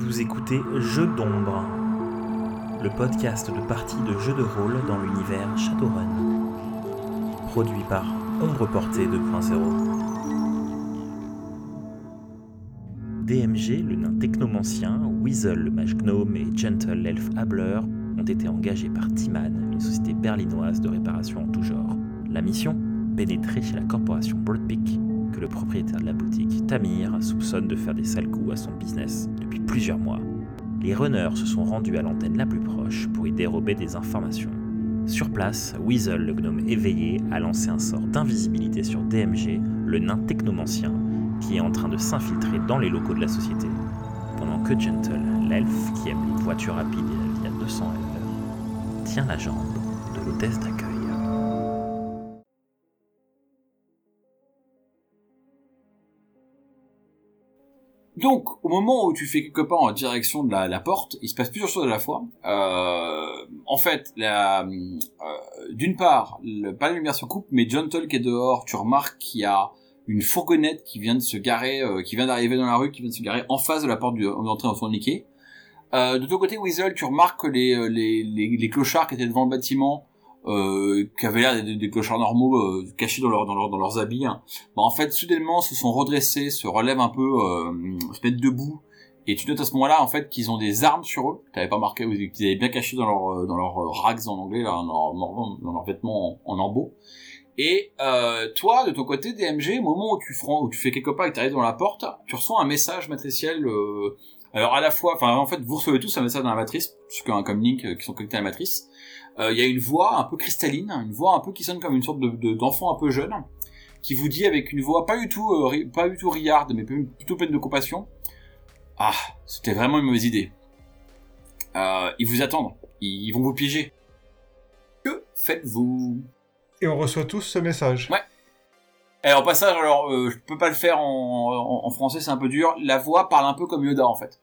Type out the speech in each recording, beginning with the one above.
Vous écoutez Jeux d'ombre, le podcast de partie de jeux de rôle dans l'univers Shadowrun, produit par Ombre Portée 2.0. DMG, le nain technomancien, Weasel, le mage gnome et Gentle, l'elfe Habler ont été engagés par Timan, une société berlinoise de réparation en tout genre. La mission Pénétrer chez la corporation Broadpeak, le propriétaire de la boutique, Tamir, soupçonne de faire des sales coups à son business depuis plusieurs mois. Les runners se sont rendus à l'antenne la plus proche pour y dérober des informations. Sur place, Weasel, le gnome éveillé, a lancé un sort d'invisibilité sur DMG, le nain technomancien, qui est en train de s'infiltrer dans les locaux de la société, pendant que Gentle, l'elfe qui aime les voitures rapides et la vie à 200 à tient la jambe de l'hôtesse d'accueil. Donc, au moment où tu fais quelques pas en direction de la, porte, il se passe plusieurs choses à la fois. Euh, en fait, euh, d'une part, le panneau de lumière se coupe, mais John qui est dehors, tu remarques qu'il y a une fourgonnette qui vient de se garer, euh, qui vient d'arriver dans la rue, qui vient de se garer en face de la porte d'entrée dans son niquet. De ton côté, Weasel, tu remarques que les, les clochards qui étaient devant le bâtiment euh, qui avaient l'air des, des, clochards normaux euh, cachés dans, leur, dans, leur, dans leurs habits, hein. bah, en fait, soudainement, se sont redressés, se relèvent un peu, euh, se mettent debout, et tu notes à ce moment-là, en fait, qu'ils ont des armes sur eux. T'avais pas marqué, qu'ils avaient bien caché dans leur, dans leur rags en anglais, là, dans leur, dans leurs vêtements en, en embeau. Et euh, toi, de ton côté, DMG, au moment où tu, où tu fais quelques pas et que tu arrives dans la porte, tu reçois un message matriciel. Euh, alors à la fois, enfin en fait, vous recevez tous un message dans la matrice, puisque un comme Link qui sont connectés à la matrice il euh, y a une voix un peu cristalline, une voix un peu qui sonne comme une sorte de, d'enfant un peu jeune, qui vous dit avec une voix pas du tout, euh, pas du tout riarde, mais plutôt pleine de compassion. Ah, c'était vraiment une mauvaise idée. Euh, ils vous attendent, ils vont vous piéger. Que faites-vous? Et on reçoit tous ce message. Ouais. Alors, au passage, alors, euh, je peux pas le faire en, en, en français, c'est un peu dur. La voix parle un peu comme Yoda, en fait.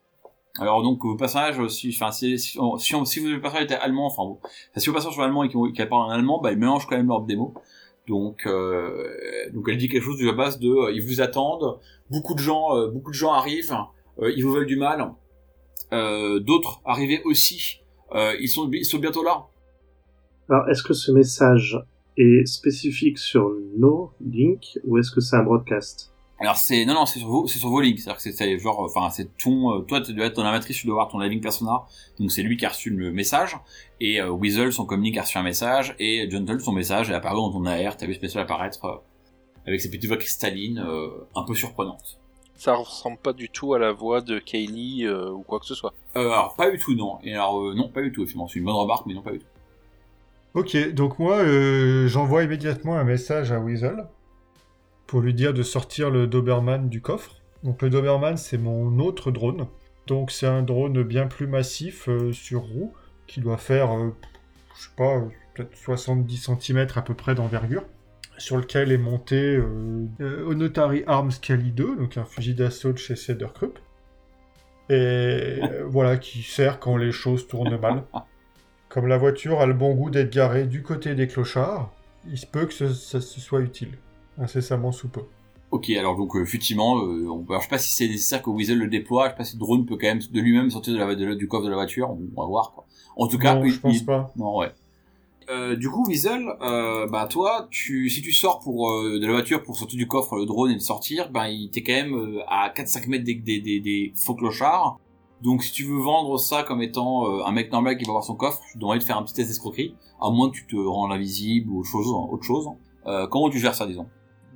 Alors donc vos personnages, si, enfin si, si, si, si allemand, enfin bon, si vos personnages sont allemands et qu'ils parlent en allemand, bah ils mélangent quand même leur démo. Donc elle dit quelque chose de la base de euh, ils vous attendent, beaucoup de gens, euh, beaucoup de gens arrivent, euh, ils vous veulent du mal, d'autres arrivés aussi, ils sont ils sont bientôt là. Alors est-ce que ce message est spécifique sur nos links ou est-ce que c'est un broadcast? Alors c'est non non c'est sur vos c'est sur vos links c'est-à-dire que c'est genre enfin c'est ton euh, toi tu dois être dans la matrice tu dois avoir ton link persona. Donc c'est lui qui a reçu le message. Et euh, Weasel son communique a reçu un message. Et Gentle son message est apparu dans ton AR t'as vu spécial apparaître euh, avec ses petites voix cristallines euh, un peu surprenantes. Ça ressemble pas du tout à la voix de Kaylee euh, ou quoi que ce soit. alors pas du tout non. Et alors non pas du tout effectivement. C'est une bonne remarque mais non pas du tout. Ok donc moi j'envoie immédiatement un message à Weasel pour lui dire de sortir le Doberman du coffre. Donc le Doberman, c'est mon autre drone. Donc c'est un drone bien plus massif euh, sur roue qui doit faire, euh, je sais pas, peut-être 70 cm à peu près d'envergure, sur lequel est monté euh, Onotari Arms Cali 2, donc un fusil d'assaut de chez Cederkrupp. Et voilà, qui sert quand les choses tournent mal. Comme la voiture a le bon goût d'être garée du côté des clochards, il se peut que ce, ça, ce soit utile incessamment sous peu. Ok, alors donc euh, effectivement, euh, on, alors, je sais pas si c'est nécessaire que Weasel le déploie, je sais pas si le drone peut quand même de lui-même sortir de la, de, du coffre de la voiture, on va voir quoi. En tout cas, non, il, je pense il... pas. Non, ouais. Euh, du coup, Weasel, euh, bah toi, tu, si tu sors pour euh, de la voiture pour sortir du coffre le drone et le sortir, bah il t'es quand même euh, à 4-5 mètres des, des, des, des, faux clochards. Donc si tu veux vendre ça comme étant euh, un mec normal qui va avoir son coffre, je devrais te faire un petit test d'escroquerie, à moins que tu te rends invisible ou autre chose. Autre chose. comment tu gères ça, disons?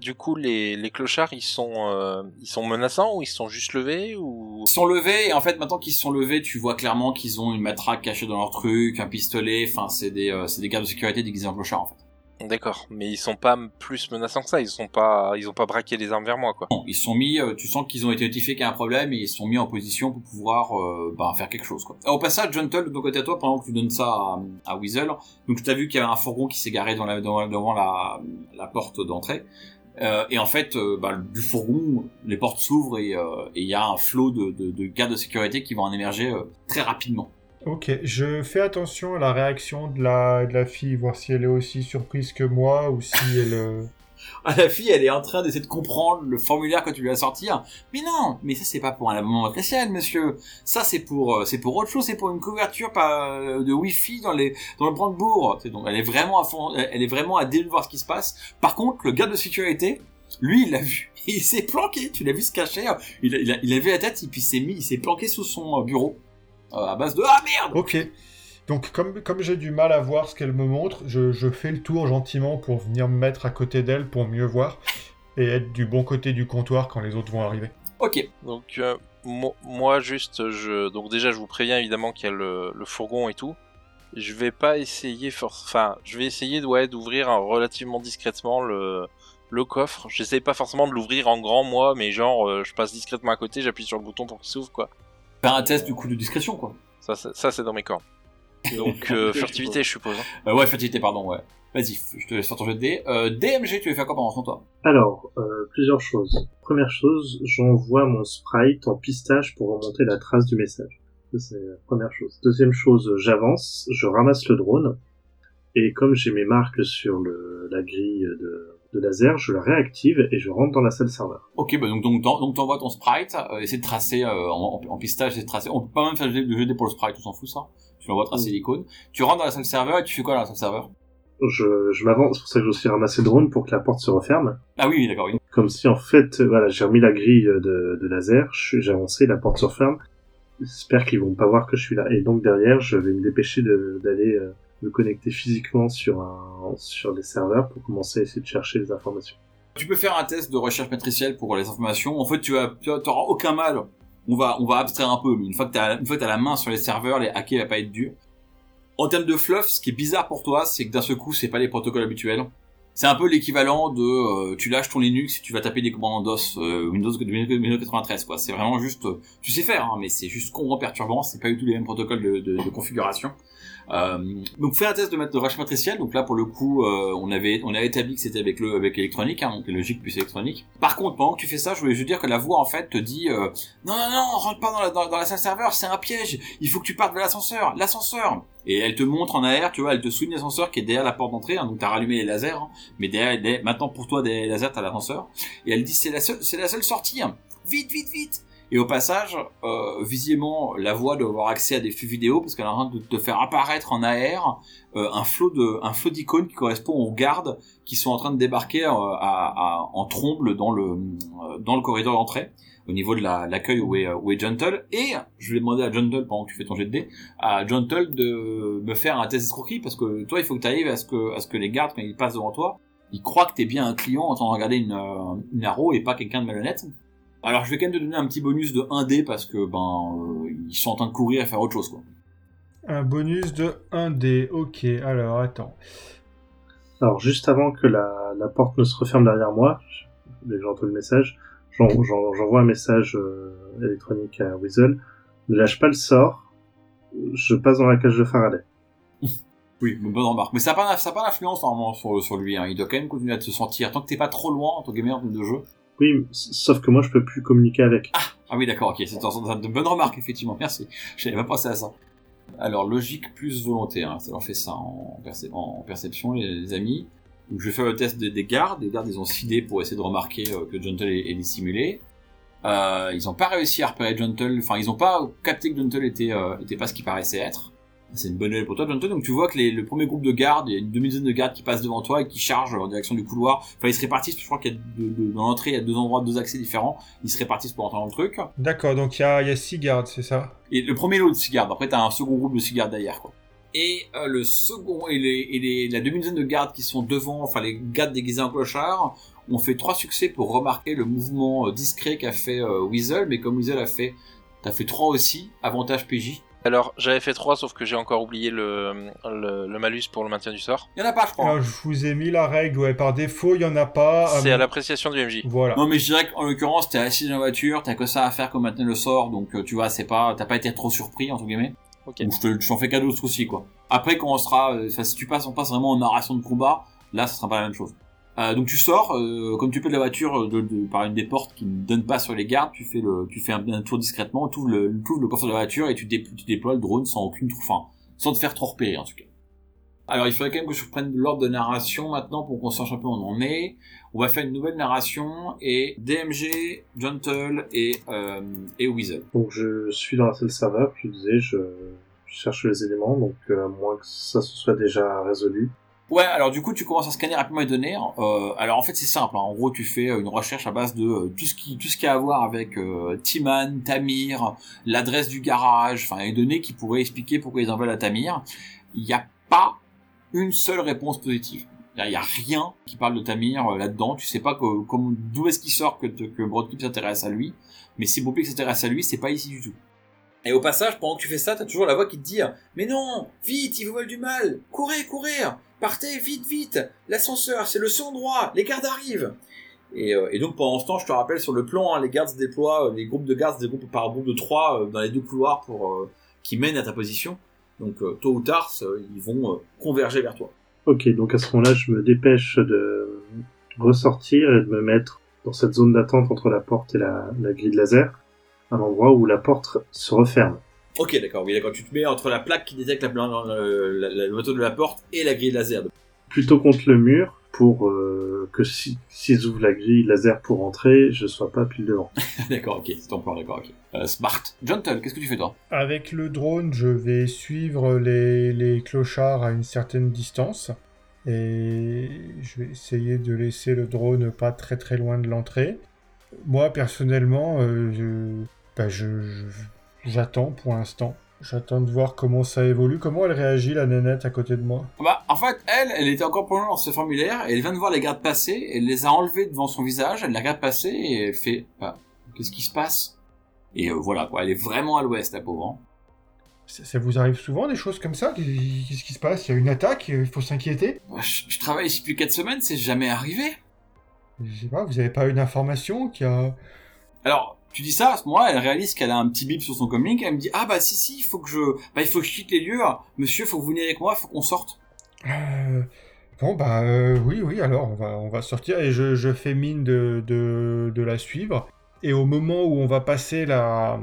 Du coup, les, les clochards, ils sont, euh, ils sont menaçants ou ils sont juste levés ou? Ils sont levés et en fait, maintenant qu'ils sont levés, tu vois clairement qu'ils ont une matraque cachée dans leur truc, un pistolet. Enfin, c'est des, euh, c'est des gardes de sécurité déguisés en clochards en fait. D'accord, mais ils sont pas plus menaçants que ça. Ils sont pas, ils ont pas braqué les armes vers moi, quoi. Non, ils sont mis. Euh, tu sens qu'ils ont été notifiés qu'il y a un problème et ils sont mis en position pour pouvoir euh, bah, faire quelque chose, quoi. au passage, Gentle, de ton côté à toi, pendant que tu donnes ça à, à Weasel, donc tu as vu qu'il y avait un fourgon qui s'est garé dans la, devant, devant la, la porte d'entrée. Euh, et en fait, euh, bah, du fourgon, les portes s'ouvrent et il euh, y a un flot de, de, de, gardes de sécurité qui vont en émerger euh, très rapidement. Ok, je fais attention à la réaction de la, de la fille, voir si elle est aussi surprise que moi ou si elle, Ah, la fille, elle est en train d'essayer de comprendre le formulaire que tu lui as sorti. Mais non, mais ça c'est pas pour un abonnement matriciel, monsieur. Ça c'est pour, euh, c'est pour autre chose, c'est pour une couverture euh, de Wi-Fi dans les, dans le Brandebourg. Donc, elle est vraiment à fond, elle est vraiment à voir ce qui se passe. Par contre, le garde de sécurité, lui, il l'a vu. Il s'est planqué. Tu l'as vu se cacher. Il a, vu la tête et puis il s'est mis, il s'est planqué sous son euh, bureau. À base de ah merde. Ok. Donc comme, comme j'ai du mal à voir ce qu'elle me montre, je, je fais le tour gentiment pour venir me mettre à côté d'elle pour mieux voir et être du bon côté du comptoir quand les autres vont arriver. Ok. Donc euh, mo- moi juste, je donc déjà je vous préviens évidemment qu'il y a le, le fourgon et tout. Je vais pas essayer, for- enfin je vais essayer ouais, d'ouvrir relativement discrètement le le coffre. J'essaye pas forcément de l'ouvrir en grand moi, mais genre euh, je passe discrètement à côté, j'appuie sur le bouton pour qu'il s'ouvre quoi. Faire un test du coup de discrétion quoi. Ça ça, ça, c'est dans mes cordes. Donc euh, furtivité je suppose. hein. Euh, ouais, furtivité, pardon, ouais. Vas-y, je te laisse faire ton jet de dés. Euh, DMG, tu veux faire quoi pendant ce temps, toi? Alors, euh, plusieurs choses. Première chose, j'envoie mon sprite en pistache pour remonter la trace du message. Ça, c'est la première chose. Deuxième chose, j'avance, je ramasse le drone, et comme j'ai mes marques sur le, la grille de, de laser, je le réactive et je rentre dans la salle serveur. Ok, bah donc donc donc t'envoies ton sprite, euh, essaie de tracer euh, en, en, pistage, essaie de tracer. On peut pas même faire le jet le jet de dés pour le sprite, on s'en fout ça? Tu l'envoies tracer l'icône. Tu rentres dans la salle serveur et tu fais quoi dans la salle serveur Je, je m'avance, c'est pour ça que j'ai aussi ramassé le drone pour que la porte se referme. Ah oui, oui, d'accord, oui. Comme si en fait, euh, voilà, j'ai remis la grille de, de laser, je suis- j'ai avancé, la porte se referme. J'espère qu'ils vont pas voir que je suis là. Et donc derrière, je vais me dépêcher de- d'aller euh, me connecter physiquement sur un, sur les serveurs pour commencer à essayer de chercher les informations. Tu peux faire un test de recherche matricielle pour les informations. En fait, tu as, tu auras aucun mal. On va, on va abstraire un peu, mais une fois que t'as, une fois que t'as la main sur les serveurs, les hacker va pas être dur. En termes de fluff, ce qui est bizarre pour toi, c'est que d'un seul coup, c'est pas les protocoles habituels. C'est un peu l'équivalent de, euh, tu lâches ton Linux et tu vas taper des commandes DOS, euh, Windows, Windows 93, quoi. C'est vraiment juste, euh, tu sais faire, hein, mais c'est juste complètement perturbant. C'est pas du tout les mêmes protocoles de configuration. Euh, donc fais un test de de recherche matricielle. Donc là pour le coup, euh, on avait avait établi que c'était avec le avec électronique, hein, donc logique plus électronique. Par contre, pendant que tu fais ça, je voulais juste dire que la voix en fait te dit euh, non non non, rentre pas dans la, dans, salle serveur, c'est un piège. Il faut que tu partes de l'ascenseur, l'ascenseur. Et elle te montre en arrière, tu vois, elle te souligne l'ascenseur qui est derrière la porte d'entrée. Hein, donc t'as rallumé les lasers, hein, mais derrière, maintenant pour toi derrière les lasers t'as l'ascenseur. Et elle dit c'est la seule sortie. Vite vite vite. Et au passage, euh, visiblement, la voix doit avoir accès à des flux vidéo parce qu'elle est en train de te faire apparaître en AR euh, un flot flot d'icônes qui correspond aux gardes qui sont en train de débarquer euh, à, à- en tromble dans le euh, dans le corridor d'entrée au niveau de la- l'accueil où est euh, où est Gentle et je vais demander à Gentle pendant que tu fais ton jet de dés à Gentle de me faire un test d'escroquerie parce que toi il faut que tu arrives à ce que à ce que les gardes quand ils passent devant toi ils croient que t'es bien un client en train de regarder une, euh, une arrow et pas quelqu'un de malhonnête alors je vais quand même te donner un petit bonus de 1 dé parce que ben euh, ils sont en train de courir et faire autre chose quoi. Un bonus de 1D. Ok, alors attends. Alors juste avant que la, la porte ne se referme derrière moi, j'ai entendu le message, j'en- j'en- j'envoie un message euh, électronique à Weasel. Ne lâche pas le sort, je passe dans la cage de Faraday. Oui, bonne remarque. Mais ça n'a pas, ça a pas d'influence normalement sur, sur lui. Hein. Il doit quand même continuer à se sentir. Tant que t'es pas trop loin en tant que gamer de jeu. Oui, sauf que moi je peux plus communiquer avec. Ah oui, d'accord, ok. C'est une bonne remarque, effectivement. Merci. J'avais pas pensé à ça. Alors, logique plus volonté. Hein. Leur fait ça en, percep- en perception, les, amis. Je vais faire le test des, des gardes. Les gardes, ils ont sidé pour essayer de remarquer euh, que Gentle est, est dissimulé. Euh, ils ont pas réussi à repérer Gentle. Enfin, ils ont pas capté que Gentle était, euh, était pas ce qu'il paraissait être. C'est une bonne nouvelle pour toi, Gentle. Donc, tu vois que les, le premier groupe de gardes, il y a une demi-dizaine de gardes qui passent devant toi et qui chargent en direction du couloir. Enfin, ils se répartissent. Je crois qu'il y a de- de- dans l'entrée, il y a deux endroits, deux accès différents. Ils se répartissent pour entrer dans le truc. D'accord, donc il y a, il y a six gardes, c'est ça? Et le premier lot de six gardes. Après, t'as un second groupe de six gardes derrière, quoi. Et euh, le second et, les, et les, la demi-douzaine de gardes qui sont devant, enfin les gardes déguisés en clochard, ont fait trois succès pour remarquer le mouvement euh, discret qu'a fait euh, Weasel. Mais comme Weasel a fait, t'as fait trois aussi. Avantage PJ. Alors j'avais fait 3 sauf que j'ai encore oublié le, le, le malus pour le maintien du sort. Il y en a pas, je crois. Alors, je vous ai mis la règle, ouais, par défaut, il y en a pas. C'est euh, à l'appréciation du MJ. Voilà. Non mais je dirais qu'en l'occurrence t'es assis dans la voiture, t'as que ça à faire comme maintenir le sort, donc euh, tu vois c'est pas, t'as pas été trop surpris entre guillemets. Ok. Donc je te- je t'en fais cadeau ce coup-ci quoi. Après quand on sera, euh, enfin si tu passes, on passe vraiment en narration de combat, là ça sera pas la même chose. Euh, donc tu sors, euh, comme tu peux de la voiture euh, par une des portes qui ne donne pas sur les gardes, tu fais un, tour discrètement, tu ouvres le, coffre de la voiture et tu, dé- tu déploies le drone sans aucune, enfin sans te faire trop repérer en tout cas. Alors il faudrait quand même que je reprenne l'ordre de narration maintenant pour qu'on sache un peu où on en est. On va faire une nouvelle narration et DMG, Gentle et, Weasel. Donc je suis dans la salle serveur, je disais, je, cherche les éléments, donc à moins que ça se soit déjà résolu. Ouais, alors du coup, tu commences à scanner rapidement les données. Euh, alors en fait, c'est simple. hein. En gros, tu fais euh, une recherche à base de euh, tout ce qui tout ce qui a à voir avec euh, Timan, Tamir, l'adresse du garage, enfin les données qui pourraient expliquer pourquoi ils en veulent à Tamir. Il n'y a pas une seule réponse positive. Il n'y a rien qui parle de Tamir euh, là-dedans. Tu sais pas que, d'où est-ce qu'il sort que, que Broadkeep s'intéresse à lui. Mais si Broadkeep s'intéresse à lui, c'est pas ici du tout. Et au passage, pendant que tu fais ça, t'as toujours la voix qui te dit Mais non, vite, ils vous veulent du mal, courez, courez, partez, vite, vite, l'ascenseur, c'est le son droit, les gardes arrivent. Et, euh, donc pendant ce temps, je te rappelle sur le plan, hein, les gardes se déploient, euh, les groupes de gardes se dégroupent par groupe de trois euh, dans les deux couloirs pour euh, qui mènent à ta position. Donc tôt ou tard, ils vont converger vers toi. Ok, donc à ce moment-là, je me dépêche de ressortir et de me mettre dans cette zone d'attente entre la porte et la, la grille de laser, à l'endroit où la porte se referme. Ok, d'accord, oui, d'accord. Tu te mets entre la plaque qui détecte la, la, la, la- le moteur de la porte et la grille laser. Plutôt contre le mur pour euh, que si s'ils ouvrent la grille laser pour entrer, je sois pas pile devant. d'accord, ok, c'est ton plan, d'accord, ok. Euh, smart. Gentle, qu'est-ce que tu fais toi? Avec le drone, je vais suivre les, les clochards à une certaine distance. Et je vais essayer de laisser le drone pas très très loin de l'entrée. Moi, personnellement, euh, je- bah, je- j'attends pour l'instant. J'attends de voir comment ça évolue. Comment elle réagit, la nénette à côté de moi? Bah, en fait, elle, elle était encore dans ce formulaire, et elle vient de voir les gardes passer, elle les a enlevés devant son visage, elle les regarde passer, et elle fait, bah, qu'est-ce qui se passe? Et euh, voilà, quoi, elle est vraiment à l'ouest, la pauvre. hein. ça, ça vous arrive souvent des choses comme ça? Qu'est-ce qui se passe? Il y a une attaque Il faut s'inquiéter? Bah, Je, je travaille ici depuis 4 semaines, c'est jamais arrivé. Je sais pas, vous avez pas une information qui a... Alors, tu dis ça, à ce moment-là, elle réalise qu'elle a un petit bip sur son comlink, elle me dit, ah bah si, si, il faut que je, bah il faut que je quitte les lieux, monsieur, faut que vous veniez avec moi, faut qu'on sorte. Euh, Bon, bah euh, oui, oui, alors on va, on va sortir et je, je fais mine de, de la suivre. Et au moment où on va passer la...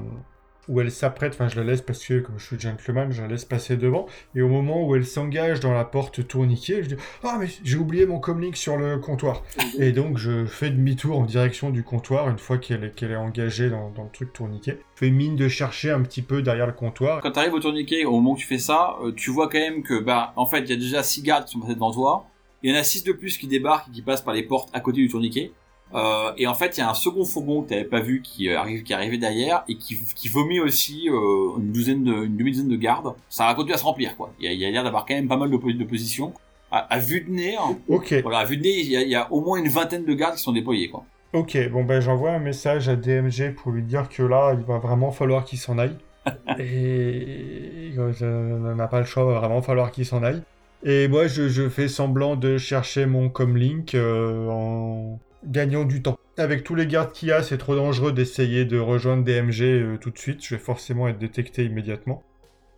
où elle s'apprête, enfin je la laisse parce que comme je suis gentleman, je la laisse passer devant. Et au moment où elle s'engage dans la porte tourniquet, je dis Ah, mais j'ai oublié mon comlink sur le comptoir. Et donc je fais demi-tour en direction du comptoir une fois qu'elle est, engagée dans, dans le truc tourniquet. Je fais mine de chercher un petit peu derrière le comptoir. Quand t'arrives au tourniquet, au moment où tu fais ça, euh, tu vois quand même que, bah, en fait, il y a déjà 6 gardes qui sont passés devant toi, il y en a 6 de plus qui débarquent et qui passent par les portes à côté du tourniquet. Euh, et en fait, il y a un second fourgon que t'avais pas vu qui euh, arrive, qui arrivait derrière et qui, qui vomit aussi euh, une douzaine de, une demi-douzaine de gardes. Ça a continué à se remplir, quoi. Il y a, l'air d'avoir quand même pas mal de, po- de positions. À, à vue de nez, hein, voilà, à vue de nez, il y, a, il y a au moins une vingtaine de gardes qui sont déployés, quoi. Ok, bon ben j'envoie un message à DMG pour lui dire que là, il va vraiment falloir qu'il s'en aille. Et on n'a pas le choix, il va vraiment falloir qu'il s'en aille. Et moi, je, je fais semblant de chercher mon comlink euh, en gagnant du temps. Avec tous les gardes qu'il y a, c'est trop dangereux d'essayer de rejoindre DMG euh, tout de suite. Je vais forcément être détecté immédiatement.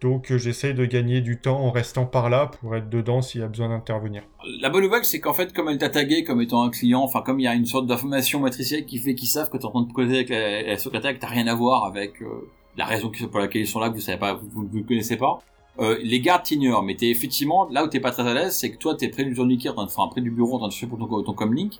Donc euh, j'essaye de gagner du temps en restant par là pour être dedans s'il y a besoin d'intervenir. La bonne nouvelle, c'est qu'en fait, comme elle t'a tagué comme étant un client, enfin, comme il y a une sorte d'information matricielle qui fait qu'ils savent que t'es en train de causer avec la, la secrétaire, que t'as rien à voir avec euh, la raison pour laquelle ils sont là, que vous savez pas, vous, vous connaissez pas. Euh, les gardes t'ignorent, mais t'es effectivement, là où t'es pas très à l'aise, c'est que toi, t'es près du train de, près du bureau, en train de chercher pour ton, ton comlink,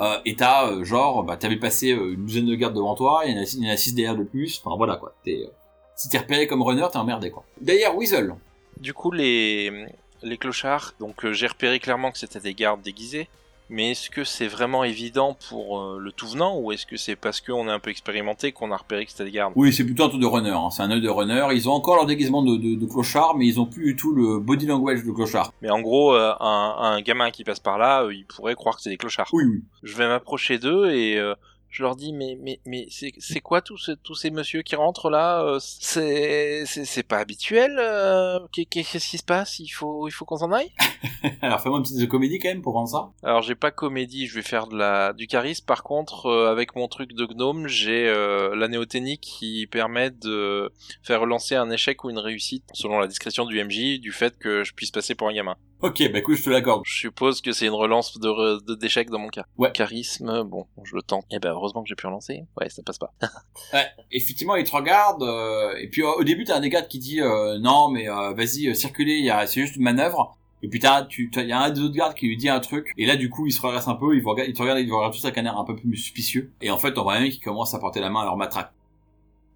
euh, et t'as, euh, genre, bah, t'avais passé euh, une douzaine de gardes devant toi, il y en a, six derrière de plus, enfin, voilà, quoi. T'es, si t'es repéré comme runner, t'es emmerdé, quoi. D'ailleurs, Weasel. Du coup, les, les clochards, donc j'ai repéré clairement que c'était des gardes déguisés. Mais est-ce que c'est vraiment évident pour euh, le tout venant ou est-ce que c'est parce qu'on est un peu expérimenté qu'on a repéré que c'était des gardes Oui, c'est plutôt un truc de runner. Hein. C'est un œil de runner. Ils ont encore leur déguisement de, de, de clochard, mais ils ont plus du tout le body language de clochard. Mais en gros, euh, un, un gamin qui passe par là, euh, il pourrait croire que c'est des clochards. Oui, oui. Je vais m'approcher d'eux et euh, je leur dis mais mais mais c'est c'est quoi tous ces tous ces messieurs qui rentrent là euh, C'est c'est c'est pas habituel. euh, qu'est- Qu'est-ce qui se passe? Il faut il faut qu'on s'en aille? Alors fais-moi une petite de comédie quand même pour vendre ça. Alors j'ai pas comédie, je vais faire de la du charisme. Par contre, euh, avec mon truc de gnome, j'ai euh, la néotechnique qui permet de faire relancer un échec ou une réussite selon la discrétion du MJ, du fait que je puisse passer pour un gamin. Ok, bah écoute, je te l'accorde. Je suppose que c'est une relance de re- de- d'échec dans mon cas. Ouais. Charisme, bon, je le tente. Et ben heureusement que j'ai pu relancer. Ouais, ça passe pas. Ouais. Effectivement, ils te regardent. euh, et puis euh, au début, t'as un des gars qui dit euh, non, mais euh, vas-y, circulez. il a- C'est juste une manœuvre. Et puis t'as, tu, il y a un des autres gardes qui lui dit un truc, et là du coup il se redresse un peu, il, vous regarde, il te regarde, il vous regarde tous avec un air un peu plus suspicieux. Et en fait on voit un mec qui commence à porter la main à leur matraque.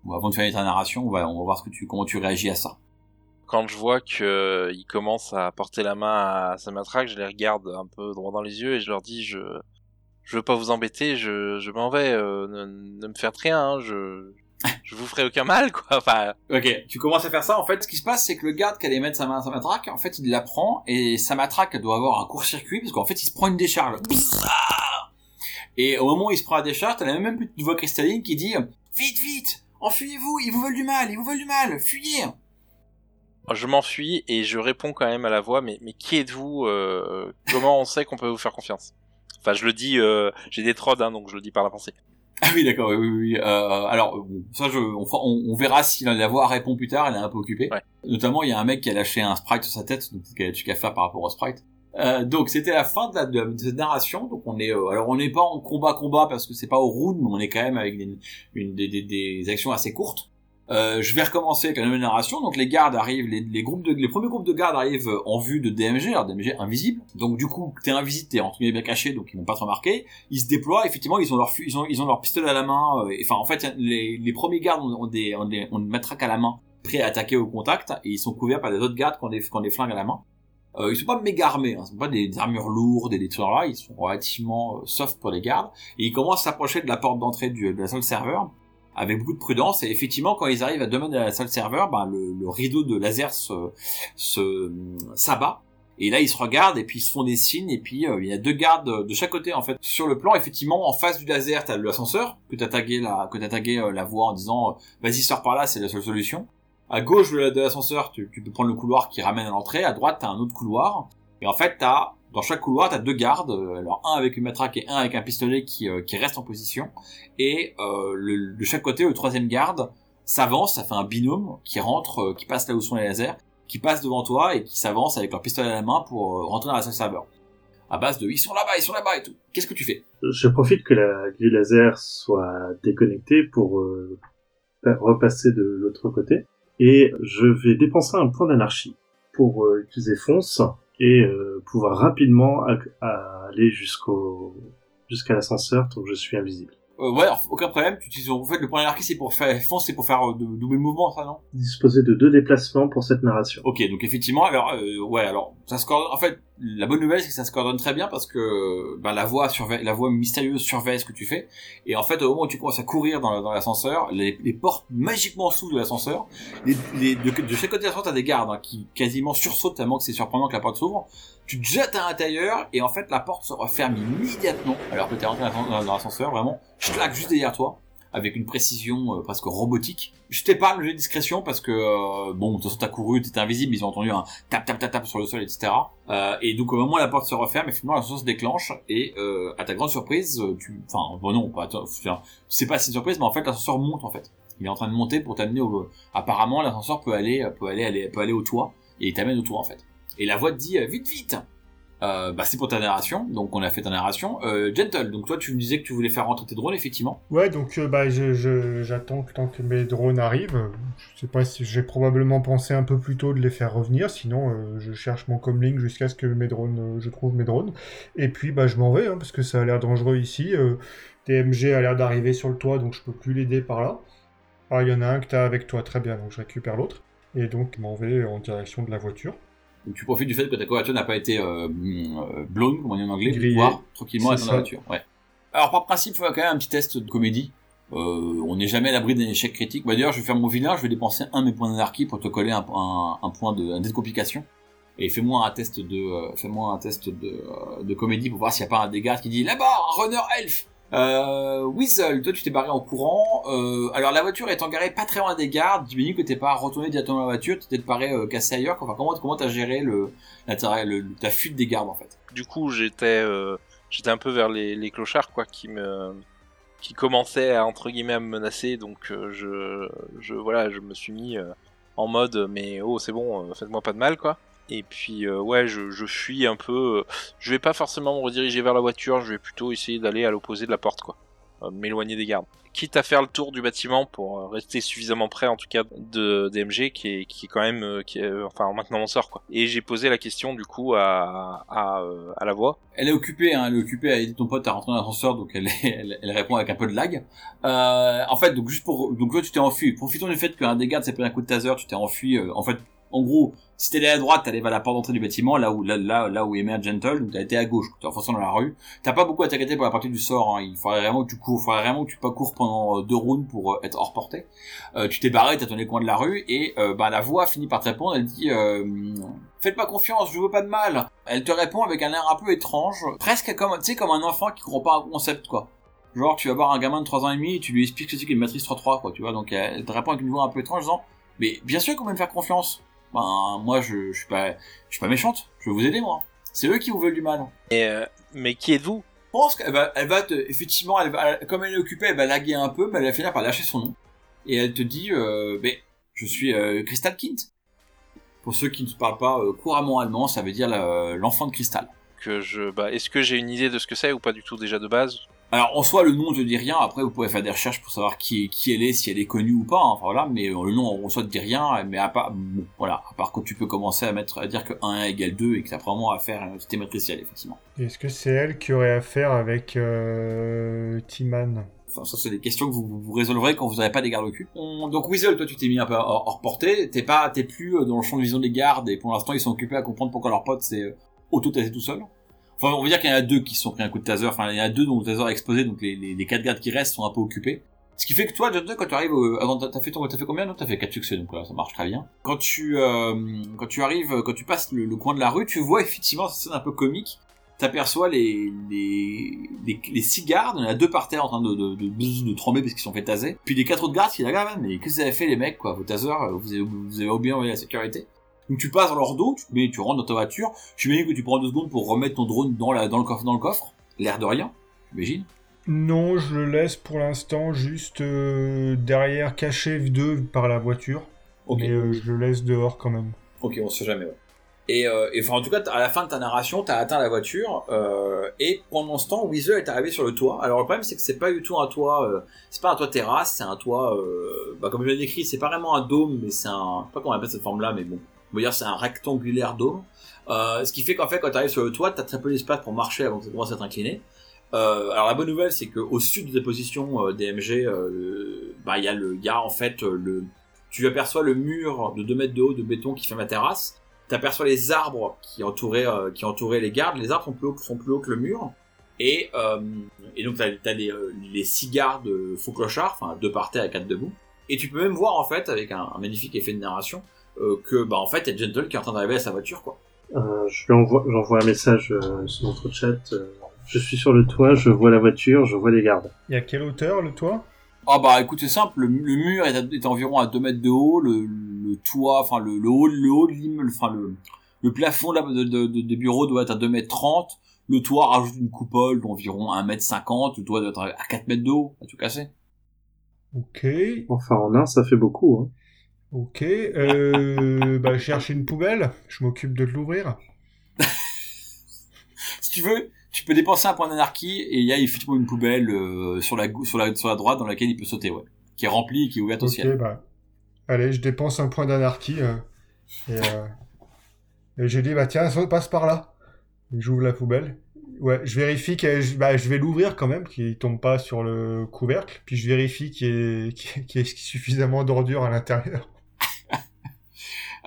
Bon, avant de finir ta narration, on va, on va voir ce que tu, comment tu réagis à ça. Quand je vois que euh, il commence à porter la main à sa matraque, je les regarde un peu droit dans les yeux et je leur dis je je veux pas vous embêter, je, je m'en vais, euh, ne, ne me faites rien, hein, je je vous ferai aucun mal quoi. Enfin, Ok, tu commences à faire ça. En fait, ce qui se passe, c'est que le garde qui allait mettre sa main à sa matraque, en fait, il la prend et sa matraque elle doit avoir un court-circuit parce qu'en fait, il se prend une décharge. Et au moment où il se prend la décharge, t'as la même petite voix cristalline qui dit Vite, vite, enfuyez-vous, ils vous veulent du mal, ils vous veulent du mal, fuyez. Je m'enfuis et je réponds quand même à la voix mais mais qui êtes-vous euh, Comment on sait qu'on peut vous faire confiance? Enfin, je le dis, euh, j'ai des trods, hein, donc je le dis par la pensée. Ah oui, d'accord, oui, oui, oui. Euh, alors, ça, je, on, on, verra si la voix répond plus tard, elle est un peu occupée. Ouais. Notamment, il y a un mec qui a lâché un sprite sur sa tête, donc il y a des trucs à faire par rapport au sprite? Euh, donc c'était la fin de, la, de, cette narration. Donc on est, euh, alors on n'est pas en combat combat parce que c'est pas au round, mais on est quand même avec des, une, des, des, des actions assez courtes. Euh, je vais recommencer avec la nouvelle narration. Donc les gardes arrivent, les, premiers groupes de gardes arrivent en vue de DMG, alors DMG invisible. Donc du coup t'es invisible, t'es entre guillemets bien caché, donc ils vont pas te remarquer. Ils se déploient, effectivement ils ont leur, ils ils pistolet à la main. euh, Enfin en fait les, premiers gardes ont, des, ont à la main, prêts à attaquer au contact, et ils sont couverts par des autres gardes qui ont des, qui flingues à la main. Euh, ils sont pas méga armés, hein, ce sont pas des, armures lourdes et des trucs là, ils sont relativement euh, soft pour les gardes. Et ils commencent à s'approcher de la porte d'entrée de la salle serveur avec beaucoup de prudence. Et effectivement, quand ils arrivent à deux mètres de la salle serveur, ben, le, le rideau de laser se, se s'abat. Et là, ils se regardent et puis ils se font des signes. Et puis euh, il y a deux gardes de chaque côté en fait sur le plan. Effectivement, en face du laser, t'as l'ascenseur que t'as tagué la que t'as tagué euh, la voix en disant euh, vas-y sors par là, c'est la seule solution. À gauche de l'ascenseur, tu, tu peux prendre le couloir qui ramène à l'entrée. À droite, t'as un autre couloir. Et en fait, t'as dans chaque couloir, t'as deux gardes. euh, Alors un avec une matraque et un avec un pistolet qui euh, qui reste en position. Et euh, de chaque côté, le troisième garde s'avance, ça fait un binôme qui rentre, qui passe là où sont les lasers, qui passe devant toi et qui s'avance avec leur pistolet à la main pour rentrer dans la salle serveur. À base de ils sont là-bas, ils sont là-bas et tout. Qu'est-ce que tu fais? Je profite que la grille laser soit déconnectée pour repasser de l'autre côté. Et je vais dépenser un point d'anarchie pour euh, utiliser fonce et euh, pouvoir rapidement à- aller jusqu'au jusqu'à l'ascenseur tant que je suis invisible. euh, Ouais, aucun problème. Tu utilises en fait le point d'anarchie, c'est pour faire fonce, c'est pour faire euh, de, doubler le mouvement, ça non? Disposer de deux déplacements pour cette narration. Ok, donc effectivement, alors euh, ouais, alors ça se coordonne. En fait, la bonne nouvelle c'est que ça se coordonne très bien parce que ben, la voix la voix mystérieuse surveille ce que tu fais. Et en fait, au moment où tu commences à courir dans, l'ascenseur, les, portes magiquement s'ouvrent de l'ascenseur. De, chaque côté de l'ascenseur, t'as des gardes hein, qui quasiment sursautent tellement que c'est surprenant que la porte s'ouvre. Tu te jettes à l'intérieur et en fait la porte se referme immédiatement alors que t'es rentré dans l'ascenseur vraiment, je claque juste derrière toi avec une précision euh, presque robotique. Je t'épargne le jeu de discrétion parce que euh, bon, de toute façon t'as couru, t'étais invisible, ils ont entendu un tap tap tap tap sur le sol, etc. Euh, et donc au moment où la porte se referme, effectivement la se déclenche et euh, à ta grande surprise, euh, tu, enfin bon non, pas, c'est pas si une surprise, mais en fait l'ascenseur monte en fait. Il est en train de monter pour t'amener au. Apparemment l'ascenseur peut aller, peut aller, aller, peut aller au toit et il t'amène au toit en fait. Et la voix te dit euh, vite vite. Euh, bah c'est pour ta narration, donc on a fait ta narration. Euh, Gentle, donc toi tu me disais que tu voulais faire rentrer tes drones effectivement. Ouais, donc euh, bah, j'attends que tant que mes drones arrivent. Je sais pas si j'ai probablement pensé un peu plus tôt de les faire revenir, sinon je cherche mon comlink jusqu'à ce que mes drones, je trouve mes drones. Et puis bah, je m'en vais, hein, parce que ça a l'air dangereux ici. TMG a l'air d'arriver sur le toit, donc je peux plus l'aider par là. Ah, il y en a un que t'as avec toi, très bien, donc je récupère l'autre. Et donc m'en vais en direction de la voiture. Donc tu profites du fait que ta voiture n'a pas été euh, euh, blown, comme on dit en anglais, pour pouvoir tranquillement être dans la voiture. Ouais. Alors par principe, il faut quand même un petit test de comédie. Euh, on n'est jamais à l'abri d'un échec critique. Bah, D'ailleurs, je vais faire mon vilain, je vais dépenser un de mes points d'anarchie pour te coller un, un, un point de, un dé de complication. Et fais-moi un test de, euh, fais-moi un test de, euh, de comédie pour voir s'il n'y a pas un dégât qui dit là-bas, un runner elf. Euh, Weasel, toi tu t'es barré en courant. Euh, alors la voiture étant garée pas très loin des gardes, j'imagine que t'es pas retourné directement dans la voiture, tu t'es barré euh, cassé ailleurs. Enfin, comment t'as géré ta fuite des gardes en fait? Du coup, j'étais euh, j'étais un peu vers les, clochards quoi qui me qui commençaient à entre guillemets à me menacer donc je voilà, je me suis mis en mode mais oh, c'est bon, faites-moi pas de mal quoi. Et puis euh, ouais, je, fuis un peu. euh, je vais pas forcément me rediriger vers la voiture, je vais plutôt essayer d'aller à l'opposé de la porte quoi. euh, m'éloigner des gardes. Quitte à faire le tour du bâtiment pour rester suffisamment près, en tout cas, de DMG, qui est, qui est quand même, qui enfin, maintenant on sort, quoi. Et j'ai posé la question, du coup, à, à, la voix. Elle est occupée, hein, elle est occupée à aider ton pote à rentrer dans l'ascenseur, donc elle, elle, elle répond avec un peu de lag. En fait, donc juste pour, donc toi tu t'es enfui. Profitons du fait qu'un des gardes s'est pris un coup de taser, tu t'es enfui. en fait, en gros, si t'allais à droite, t'allais vers la porte d'entrée du bâtiment, là où là là, là où Mère Gentle, donc t'as été à gauche, t'es en fonçant dans la rue. T'as pas beaucoup à t'inquiéter pour la partie du sort. Hein. Il faudrait vraiment que tu cours, faudrait vraiment que tu pas cours pendant euh, deux rounds pour euh, être hors portée. Euh, tu t'es barré, t'as tourné le coin de la rue et euh, bah la voix finit par te répondre. Elle dit Faites pas confiance, je veux pas de mal. Elle te répond avec un air un peu étrange, presque comme, tu sais, comme un enfant qui comprend pas un concept, quoi. Genre, tu vas voir un gamin de 3 ans et demi tu lui expliques ce que c'est matrice 3-3, quoi, tu vois. Donc, elle te répond avec une voix un peu étrange, disant, mais bien sûr qu'on va me faire confiance. Ben, moi, je, je suis pas, je suis pas méchante. Je veux vous aider, moi. C'est eux qui vous veulent du mal. Et, euh, mais qui êtes-vous? Je pense qu'elle va, elle va te, effectivement, elle va, elle- comme elle est occupée, elle va laguer un peu, mais elle va finir par lâcher son nom. Et elle te dit, euh, mais, je suis euh, Crystal Kint. Pour ceux qui ne parlent pas euh, couramment allemand, ça veut dire l'enfant de cristal. que je, bah, est-ce que j'ai une idée de ce que c'est ou pas du tout déjà de base? Alors, en soi, le nom ne dit rien. Après, vous pouvez faire des recherches pour savoir qui, qui elle est, si elle est connue ou pas. hein. Enfin, voilà. Mais euh, le nom, en soi, ne dit rien. Mais à part, bon, voilà. À part que tu peux commencer à mettre, à dire que 1 égale 2 et que t'as vraiment à faire un système matriciel, effectivement. Est-ce que c'est elle qui aurait affaire avec euh, Timan Enfin, ça, c'est des questions que vous, vous, vous résolverez quand vous n'avez pas des gardes au cul. On- Donc, Weasel, toi, tu t'es mis un peu hors, portée. T'es pas, t'es plus euh, dans le champ de vision des gardes et pour l'instant, ils sont occupés à comprendre pourquoi leur pote s'est euh, auto-tasé tout seul. Enfin, on va dire qu'il y en a deux qui sont pris un coup de taser. Enfin, il y en a deux dont le taser a explosé, donc les, les, quatre gardes qui restent sont un peu occupés. Ce qui fait que toi, Jonathan, quand tu arrives, attends, t'as- fait combien Non, t'as fait quatre succès, donc voilà, ça marche très bien. Quand tu, euh, quand tu arrives, quand tu passes le, coin de la rue, tu vois effectivement cette scène un peu comique. T'aperçois les, les, les, six gardes, il y en a deux par terre en train de, de, de, trembler parce qu'ils sont fait taser. Puis les quatre autres gardes qui là, mais qu'est-ce que vous avez fait les mecs, quoi, vos tasers, vous avez, vous avez oublié la sécurité. Donc tu passes dans leur dos, tu, mais tu rentres dans ta voiture, tu imagines que tu prends deux secondes pour remettre ton drone dans, la, dans le coffre, dans le coffre, l'air de rien, j'imagine. Non, je le laisse pour l'instant juste euh, derrière, caché V2 par la voiture. Ok. Mais euh, je le laisse dehors quand même. Ok, on sait jamais. Ouais. Et, euh, et enfin, en tout cas, à la fin de ta narration, t'as atteint la voiture euh, et pendant ce temps, Weezer est arrivé sur le toit. Alors le problème, c'est que c'est pas du tout un toit, euh, c'est pas un toit terrasse, c'est un toit, euh, bah, comme je l'ai décrit, c'est pas vraiment un dôme, mais c'est un, je sais pas comment on appelle cette forme-là, mais bon, on va dire c'est un rectangulaire dôme. Euh, ce qui fait qu'en fait, quand tu arrives sur le toit, t'as très peu d'espace pour marcher avant que tu commences à t'incliner. Euh, alors la bonne nouvelle, c'est qu'au sud de ta position euh, DMG, euh, bah il y a le, en fait le, tu aperçois le mur de 2 mètres de haut de béton qui fait ma terrasse. T'aperçois les arbres qui entouraient, qui entouraient les gardes. Les arbres sont plus hauts, que le mur. Et, et donc t'as, t'as les, les six gardes faux clochards, enfin deux par terre et quatre debout. Et tu peux même voir en fait, avec un, magnifique effet de narration, que bah en fait il y a Gentle qui est en train d'arriver à sa voiture quoi. Euh, je lui envoie, j'envoie un message euh, sur notre chat. euh, je suis sur le toit, je vois la voiture, je vois les gardes. Et à quelle hauteur le toit? Ah bah écoute c'est simple, le, le mur est, à- est environ à 2 mètres de haut, le, le toit, enfin le, le haut, le haut de l'immeuble, enfin le, le plafond de, la- de, de- de- des bureaux doit être à 2 mètres 30, le toit rajoute une coupole d'environ 1 mètre 50, le toit doit être à 4 mètres de haut, à tout casser. Ok, Enfin, en un, ça fait beaucoup. Hein. Ok. Euh, bah, je cherche une poubelle, je m'occupe de l'ouvrir. Si tu veux, tu peux dépenser un point d'anarchie et il y a effectivement une poubelle euh, sur, la, sur, la, sur la droite dans laquelle il peut sauter, ouais. Qui est remplie et qui est ouverte au ciel. bah. Allez, je dépense un point d'anarchie. euh, et euh, et j'ai dit, bah tiens, passe par là. J'ouvre la poubelle. Ouais, je vérifie que je, bah, je vais l'ouvrir quand même, qu'il tombe pas sur le couvercle. Puis je vérifie qu'il y qu'il y ait suffisamment d'ordures à l'intérieur.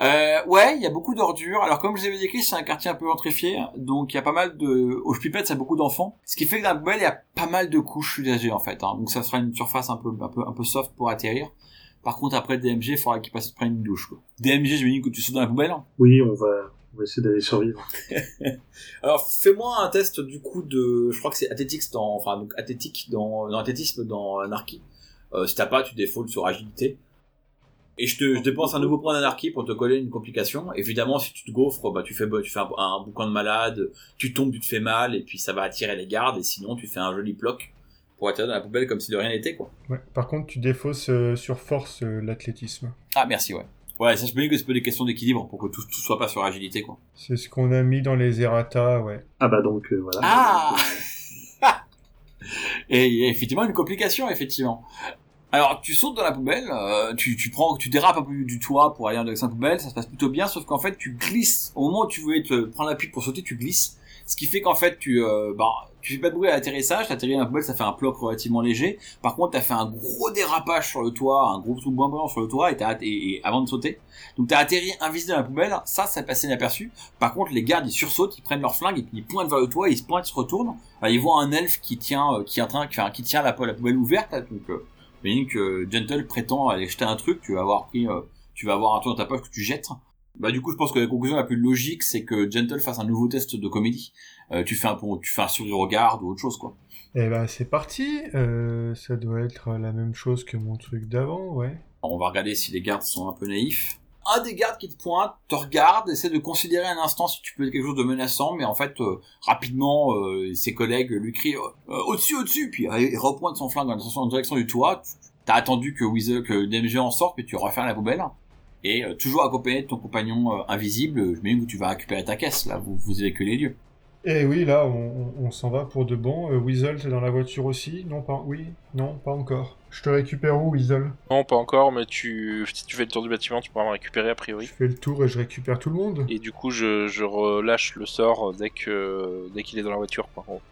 Euh, ouais, il y a beaucoup d'ordures. Alors comme je vous avais décrit, c'est un quartier un peu gentrifié, donc il y a pas mal de... Au Spipette, ça a beaucoup d'enfants. Ce qui fait que dans la poubelle, il y a pas mal de couches usagées en fait. Hein. Donc ça sera une surface un peu, un peu, un peu soft pour atterrir. Par contre, après DMG, il faudra qu'il passe prenne une douche. Quoi. DMG, je me dis que tu sautes dans la poubelle. hein. Oui, on va, on va essayer d'aller survivre. Alors fais-moi un test du coup de... Je crois que c'est athlétique dans... Enfin, donc athlétique dans... dans athlétisme dans Anarchy. Euh, si t'as pas, tu défaultes sur agilité. Et je te je dépense un nouveau point d'anarchie pour te coller une complication. Évidemment, si tu te gaufres, bah tu fais tu fais un, un boucan de malade, tu tombes, tu te fais mal, et puis ça va attirer les gardes. Et sinon, tu fais un joli bloc pour atterrir dans la poubelle comme si de rien n'était, quoi. Ouais. Par contre, tu défausses euh, sur force euh, l'athlétisme. Ah, merci, ouais. Ouais, ça je me dis que c'est pas des questions d'équilibre pour que tout, tout soit pas sur agilité, quoi. C'est ce qu'on a mis dans les errata, ouais. Ah bah donc, euh, voilà. Ah Et il y a effectivement une complication, effectivement. Alors, tu sautes dans la poubelle, euh, tu, tu prends, tu dérapes un peu du toit pour aller dans la poubelle, ça se passe plutôt bien, sauf qu'en fait, tu glisses. Au moment où tu voulais te prendre l'appui pour sauter, tu glisses. Ce qui fait qu'en fait, tu, euh, bah, tu fais pas de bruit à l'atterrissage, t'atterris dans la poubelle, ça fait un ploc relativement léger. Par contre, t'as fait un gros dérapage sur le toit, un gros trou de blanc sur le toit, et, t'as, et, avant de sauter. Donc t'as atterri invisible dans la poubelle, ça, ça passé inaperçu. Par contre, les gardes, ils sursautent, ils prennent leur flingue, ils pointent vers le toit, ils se pointent, ils se retournent. ils voient un elfe qui tient, euh, qui est en train, qui, qui tient la, poubelle ouverte, donc, euh, que Gentle prétend aller jeter un truc, tu vas avoir pris, euh, tu vas avoir un truc dans ta poche que tu jettes. Bah du coup, je pense que la conclusion la plus logique, c'est que Gentle fasse un nouveau test de comédie. Euh, tu fais un tu fais un sourire au garde ou autre chose quoi. Eh ben c'est parti. Euh, ça doit être la même chose que mon truc d'avant, ouais. on va regarder si les gardes sont un peu naïfs. Un des gardes qui te pointe te regarde, essaie de considérer un instant si tu peux quelque chose de menaçant, mais en fait euh, rapidement ses collègues lui crient au-dessus, au-dessus, puis il repointe son flingue dans la direction du toit. T'as attendu que Weasel, que DMG en sorte, puis tu refermes la poubelle et euh, toujours accompagné de ton compagnon euh, invisible, je me dis que tu vas récupérer ta caisse, là, vous, vous que les lieux. Et eh oui, là, on, s'en va pour de bon. Euh, Weasel, t'es dans la voiture aussi? Non, pas. Oui, non, pas encore. Je te récupère où, Weasel? Non, pas encore, mais tu, si tu fais le tour du bâtiment, tu pourras me récupérer a priori. Je fais le tour et je récupère tout le monde. Et du coup, je, je relâche le sort dès que dès qu'il est dans la voiture, par contre.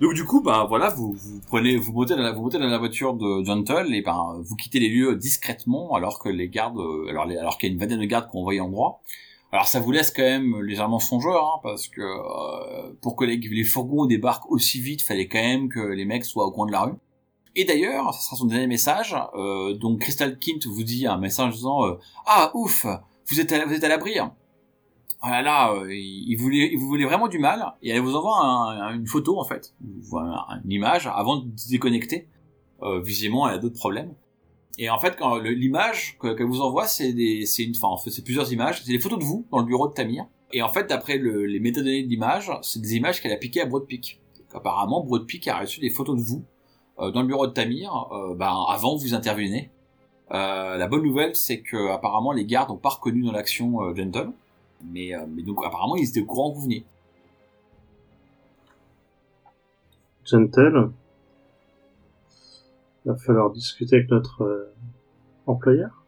Donc du coup, bah voilà, vous, vous prenez, vous montez dans la, vous montez dans la voiture de Gentle et ben vous quittez les lieux discrètement alors que les gardes, euh, alors, alors qu'il y a une vingtaine de gardes qu'on voyait en droit. Alors ça vous laisse quand même légèrement songeur, hein, parce que euh, pour que les, fourgons débarquent aussi vite, fallait quand même que les mecs soient au coin de la rue. Et d'ailleurs, ça sera son dernier message. Euh, donc Crystal Kint vous dit un message disant euh, ah ouf, vous êtes à, l'abri. Hein oh là là, euh, il, vous voulait vraiment du mal, et elle vous envoie une photo en fait, une image avant de déconnecter. Visiblement, elle a d'autres problèmes. Et en fait, l'image qu'elle vous envoie, c'est c'est plusieurs images. C'est des photos de vous dans le bureau de Tamir. Et en fait, d'après le, les métadonnées de l'image, c'est des images qu'elle a piquées à Broadpeak. Apparemment, Broadpeak a reçu des photos de vous euh, dans le bureau de Tamir, euh, ben, avant que vous intervenez. Euh, la bonne nouvelle, c'est que apparemment les gardes n'ont pas reconnu dans l'action Gentle. Mais, mais donc apparemment ils étaient au courant que vous veniez. Gentle, il va falloir discuter avec notre euh, employeur.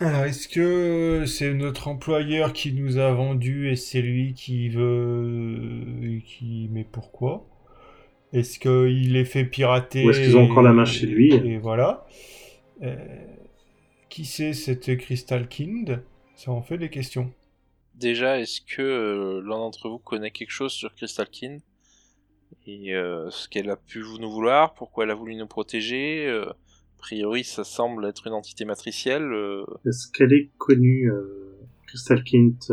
Alors, est-ce que c'est notre employeur qui nous a vendu et c'est lui qui veut. qui. Mais pourquoi? Est-ce qu'il les fait pirater Ou est-ce qu'ils ont encore la main chez lui? Et voilà. Euh, qui c'est cette Crystal Kind? Ça en fait des questions. Déjà, est-ce que euh, l'un d'entre vous connaît quelque chose sur Crystal Kin et euh, ce qu'elle a pu nous vouloir, pourquoi elle a voulu nous protéger euh, A priori, ça semble être une entité matricielle. Est-ce qu'elle est connue, Crystal Kint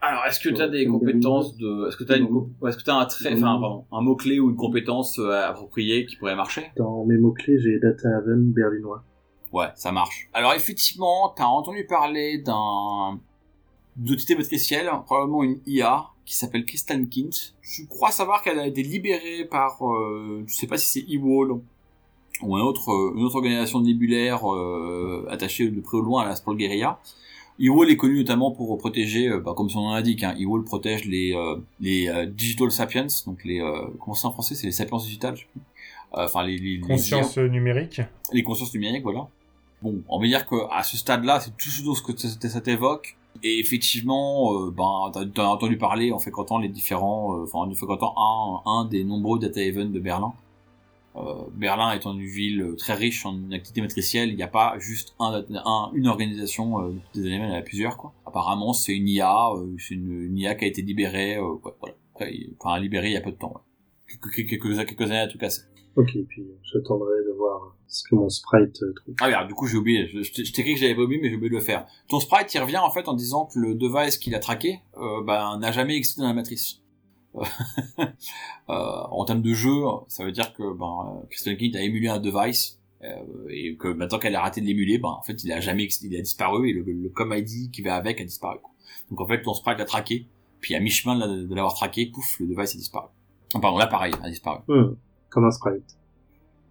Alors, est-ce que tu as des compétences de, est-ce que tu as une, est-ce que tu as un trait, enfin, pardon, un mot clé ou une compétence appropriée qui pourrait marcher? Dans mes mots clés, j'ai Data Haven berlinois. Ouais, ça marche. Alors effectivement, t'as entendu parler d'un d'entité matricielle, probablement une IA, qui s'appelle Kristen Kint. Je crois savoir qu'elle a été libérée par, euh, je sais pas si c'est E-Wall ou une autre, euh, une autre organisation nébulaire euh, attachée de près ou loin à la Spolgeria. E-Wall est connu notamment pour protéger, euh, bah, comme son nom l'indique, hein, E-Wall protège les, euh, les Digital Sapiens, donc les, comment c'est en français, c'est les sapiens digitales, je sais plus. Enfin, les, les, consciences numériques. Les consciences numériques, voilà. Bon, on va dire que à ce stade-là, c'est tout ce que ça t'évoque. Et effectivement, euh, ben, t'as as entendu parler en fréquentant les différents, euh, enfin en fréquentant un, un des nombreux data events de Berlin. Euh, Berlin étant une ville très riche en activité matricielle, il n'y a pas juste un, un une organisation euh, des il y en a plusieurs quoi. Apparemment, c'est une IA, c'est une, IA qui a été libérée, voilà. enfin libérée il y a peu de temps. Quelques, quelques années à tout casser. Ok, puis j'attendrai de voir ce que mon sprite euh, trouve. Ah merde, du coup j'ai oublié, je, je t'ai écrit que j'avais pas oublié mais j'ai oublié de le faire. Ton sprite il revient en fait en disant que le device qu'il a traqué euh, bah, n'a jamais existé dans la matrice. euh, en termes de jeu, ça veut dire que ben, Crystal King a émulé un device euh, et que maintenant qu'elle a raté de l'émuler, ben, en fait il a jamais il a disparu et le, le com ID qui va avec a disparu. Quoi. Donc en fait ton sprite l'a traqué, puis à mi-chemin de l'avoir traqué, pouf, le device a disparu. Enfin, pardon, l'appareil a disparu. Hmm comme un sprite.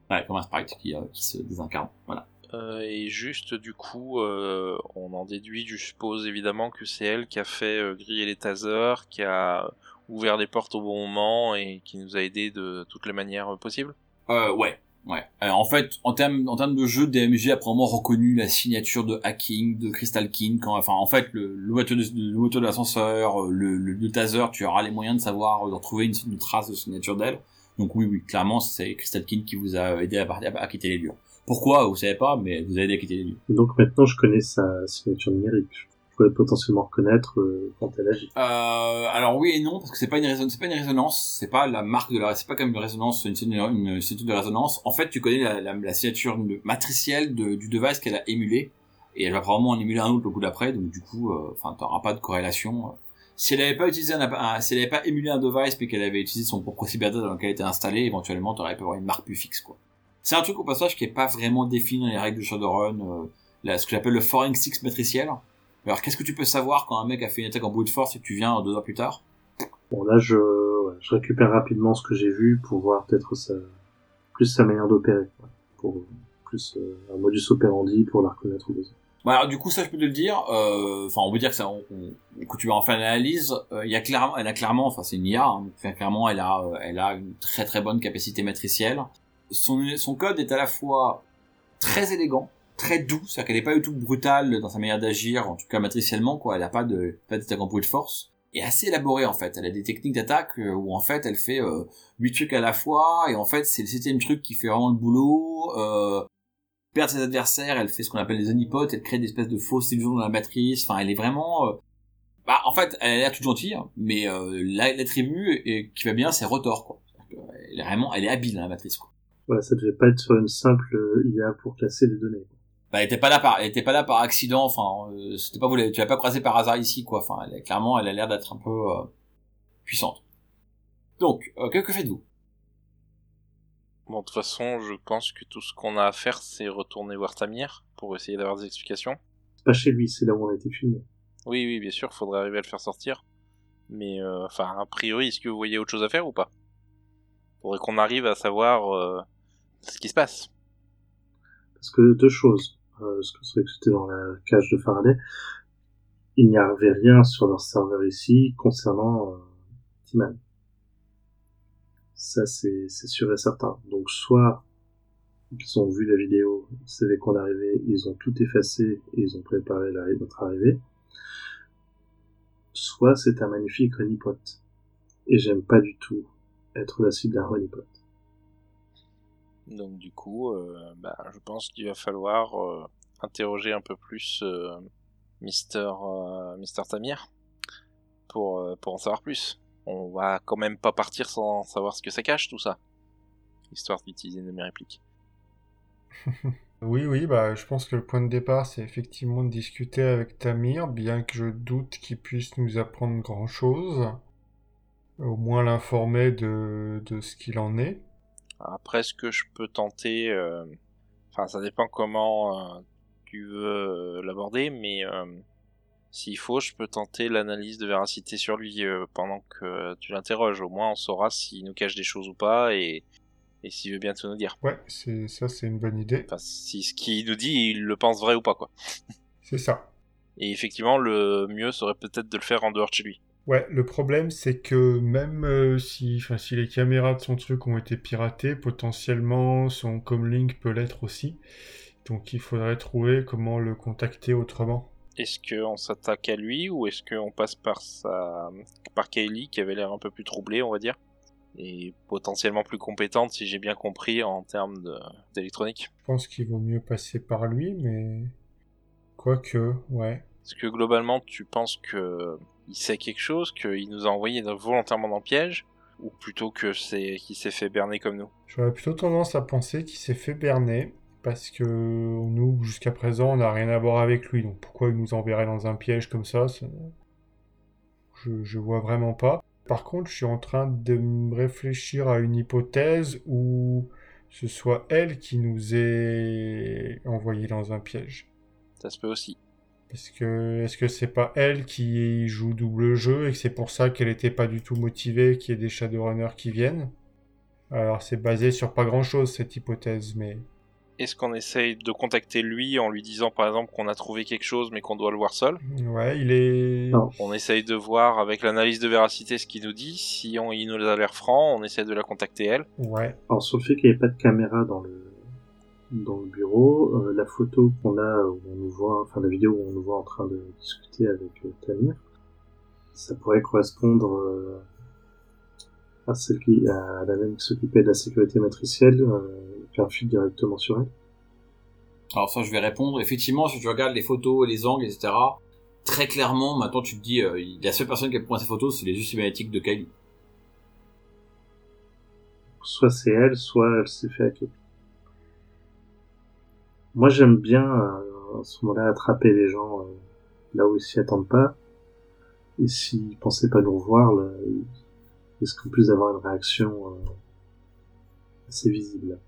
Ouais, comme un sprite qui, euh, qui se désincarne. Voilà. Euh, et juste, du coup, euh, on en déduit, je suppose évidemment que c'est elle qui a fait euh, griller les tasers, qui a ouvert des portes au bon moment et qui nous a aidé de toutes les manières possibles. Euh, ouais, ouais. En fait, en termes en termes de jeu, DMG a probablement reconnu la signature de hacking de Crystal King. Quand, enfin, en fait, le, le moteur de, l'ascenseur, le, le, le taser, tu auras les moyens de savoir, de retrouver une, une trace de signature d'elle. Donc oui, oui, clairement, c'est Crystal King qui vous a aidé à, à, à quitter les lieux. Pourquoi, vous savez pas, mais vous a aidé à quitter les lieux. Donc maintenant, je connais sa signature numérique. Je pourrais potentiellement reconnaître euh, quand elle agit. Euh, alors oui et non, parce que c'est pas une résonance, c'est pas une résonance, c'est pas la marque de la, c'est pas comme une résonance, une, une, signature de résonance. En fait, tu connais la, la, la signature matricielle de, du device qu'elle a émulé, et elle va probablement en émuler un autre le coup d'après, donc du coup, euh, enfin, euh, t'auras pas de corrélation. Si elle avait pas utilisé un, si elle avait pas émulé un device, mais qu'elle avait utilisé son propre cyberdata dans lequel elle était installée, éventuellement, t'aurais pu avoir une marque plus fixe, quoi. C'est un truc au passage qui est pas vraiment défini dans les règles de Shadowrun, euh, là, ce que j'appelle le forensics matriciel. Alors, qu'est-ce que tu peux savoir quand un mec a fait une attaque en brute force et que tu viens deux heures plus tard? Bon, là, je, je récupère rapidement ce que j'ai vu pour voir peut-être sa, plus sa manière d'opérer, pour plus euh, un modus operandi pour la reconnaître au besoin. Bon, alors, du coup, ça, je peux te le dire. Euh, Enfin, on peut dire que ça, on, on, quand tu vas en faire l'analyse, euh, il y a clairement, elle a clairement, enfin, c'est une IA. Hein, clairement, elle a, euh, elle a une très très bonne capacité matricielle. Son, son code est à la fois très élégant, très doux, c'est-à-dire qu'elle n'est pas du tout brutale dans sa manière d'agir, en tout cas matriciellement, quoi. Elle n'a pas de, pas d'attaque en de force. Et assez élaborée, en fait. Elle a des techniques d'attaque où, en fait, elle fait 8 trucs à la fois, et en fait, c'est le septième truc qui fait vraiment le boulot. Euh, perdre ses adversaires, elle fait ce qu'on appelle des honeypots, elle crée des espèces de fausses illusions dans la matrice, enfin, elle est vraiment... Euh... Bah, en fait, elle a l'air toute gentille, mais euh, l'attribut qui va bien, c'est Rotor, quoi. Elle est vraiment, elle est habile dans la matrice, quoi. Voilà, ça devait pas être une simple IA pour classer des données. Bah, elle était pas là par, elle était pas là par accident. Enfin, euh, c'était pas vous, tu l'as pas croisé par hasard ici, quoi. Enfin, elle clairement, elle a l'air d'être un peu euh, puissante. Donc, euh, que, que faites-vous? Bon, de toute façon, je pense que tout ce qu'on a à faire, c'est retourner voir Tamir pour essayer d'avoir des explications. C'est pas chez lui, c'est là où on a été filmé. Oui, oui, bien sûr, faudrait arriver à le faire sortir. Mais, euh, enfin, a priori, est-ce que vous voyez autre chose à faire ou pas? Faudrait qu'on arrive à savoir euh, ce qui se passe. Parce que deux choses. Euh, ce que c'est que c'était dans la cage de Faraday. Il n'y avait rien sur leur serveur ici concernant euh, Timan. Ça, c'est, sûr et certain. Donc, soit ils ont vu la vidéo, ils savaient qu'on arrivait, ils ont tout effacé et ils ont préparé la, notre arrivée. Soit c'est un magnifique honeypot. Et j'aime pas du tout être la cible d'un honeypot. Donc du coup, euh, bah, je pense qu'il va falloir euh, interroger un peu plus euh, Mister, Tamir pour en savoir plus. On va quand même pas partir sans savoir ce que ça cache tout ça, histoire d'utiliser une de mes répliques. oui, oui, bah, je pense que le point de départ, c'est effectivement de discuter avec Tamir, bien que je doute qu'il puisse nous apprendre grand-chose. Au moins l'informer de, de ce qu'il en est. Après, ce que je peux tenter, euh... enfin, ça dépend comment euh, tu veux l'aborder, mais euh, s'il faut, je peux tenter l'analyse de véracité sur lui euh, pendant que tu l'interroges. Au moins, on saura s'il nous cache des choses ou pas et, et s'il veut bien tout nous dire. Ouais, c'est ça, c'est une bonne idée. Enfin, si ce qu'il nous dit, il le pense vrai ou pas, quoi. c'est ça. Et effectivement, le mieux serait peut-être de le faire en dehors de chez lui. Ouais, le problème c'est que même euh, si, si les caméras de son truc ont été piratées, potentiellement son comlink peut l'être aussi. Donc il faudrait trouver comment le contacter autrement. Est-ce qu'on s'attaque à lui ou est-ce qu'on passe par sa par Kaylee qui avait l'air un peu plus troublée, on va dire, et potentiellement plus compétente si j'ai bien compris en termes d'électronique? Je pense qu'il vaut mieux passer par lui, mais quoique, ouais. Est-ce que globalement tu penses que il sait quelque chose, qu'il nous a envoyé volontairement dans le piège, ou plutôt que c'est qu'il s'est fait berner comme nous? J'aurais plutôt tendance à penser qu'il s'est fait berner, parce que nous, jusqu'à présent, on n'a rien à voir avec lui, donc pourquoi il nous enverrait dans un piège comme ça, ça... Je, je vois vraiment pas. Par contre, je suis en train de me réfléchir à une hypothèse où ce soit elle qui nous ait envoyé dans un piège. Ça se peut aussi. Est-ce que est-ce que c'est pas elle qui joue double jeu et que c'est pour ça qu'elle était pas du tout motivée qu'il y ait des Shadowrunners qui viennent? Alors c'est basé sur pas grand chose cette hypothèse, mais est-ce qu'on essaye de contacter lui en lui disant par exemple qu'on a trouvé quelque chose mais qu'on doit le voir seul? Ouais, il est. Non. On essaye de voir avec l'analyse de véracité ce qu'il nous dit. Si on, il nous a l'air franc, on essaie de la contacter elle. Ouais. Alors sur le fait qu'il n'y ait pas de caméra dans le dans le bureau, euh, la photo qu'on a où on nous voit, enfin la vidéo où on nous voit en train de discuter avec euh, Tamir, ça pourrait correspondre euh, à celle qui à la même qui s'occupait de la sécurité matricielle, euh, un fil directement sur elle. Alors ça, je vais répondre. Effectivement, si tu regardes les photos, les angles, etc., très clairement, maintenant tu te dis, euh, la seule personne qui a prendre ces photos, c'est les yeux cinématiques de Kylie. Soit c'est elle, soit elle s'est fait hacker. Moi j'aime bien euh, à ce moment-là attraper les gens euh, là où ils s'y attendent pas. Et s'ils pensaient pas nous revoir, là, ils risquent en plus d'avoir une réaction assez visible.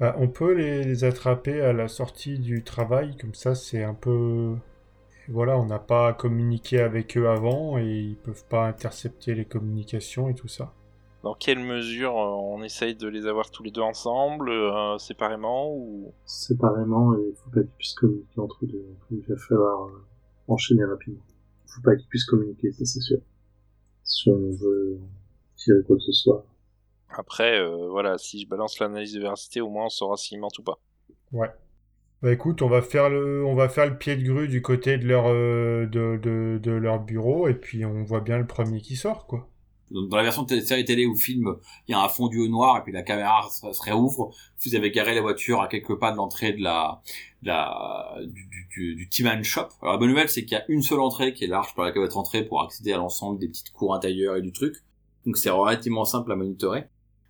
Bah, on peut les, les attraper à la sortie du travail, comme ça c'est un peu... Voilà, on n'a pas à communiquer avec eux avant et ils peuvent pas intercepter les communications et tout ça. Dans quelle mesure euh, on essaye de les avoir tous les deux ensemble, euh, séparément ou? Séparément, et il faut pas qu'ils puissent communiquer entre eux deux. Il va falloir euh, enchaîner rapidement. Il faut pas qu'ils puissent communiquer, ça c'est sûr. Si on veut tirer quoi que ce soit. Après, euh, voilà, si je balance l'analyse de véracité, au moins on saura s'ils mentent ou pas. Ouais. Bah écoute, on va faire le, on va faire le pied de grue du côté de leur, euh, de, de, de leur bureau et puis on voit bien le premier qui sort, quoi. Donc, dans la version de série télé ou film, il y a un fondu au noir et puis la caméra se, se réouvre. Vous avez garé la voiture à quelques pas de l'entrée de la, de la du, du, du, du T-Man Shop. Alors la bonne nouvelle, c'est qu'il y a une seule entrée qui est large par laquelle vous êtes rentré pour accéder à l'ensemble des petites cours intérieures et du truc. Donc c'est relativement simple à monitorer.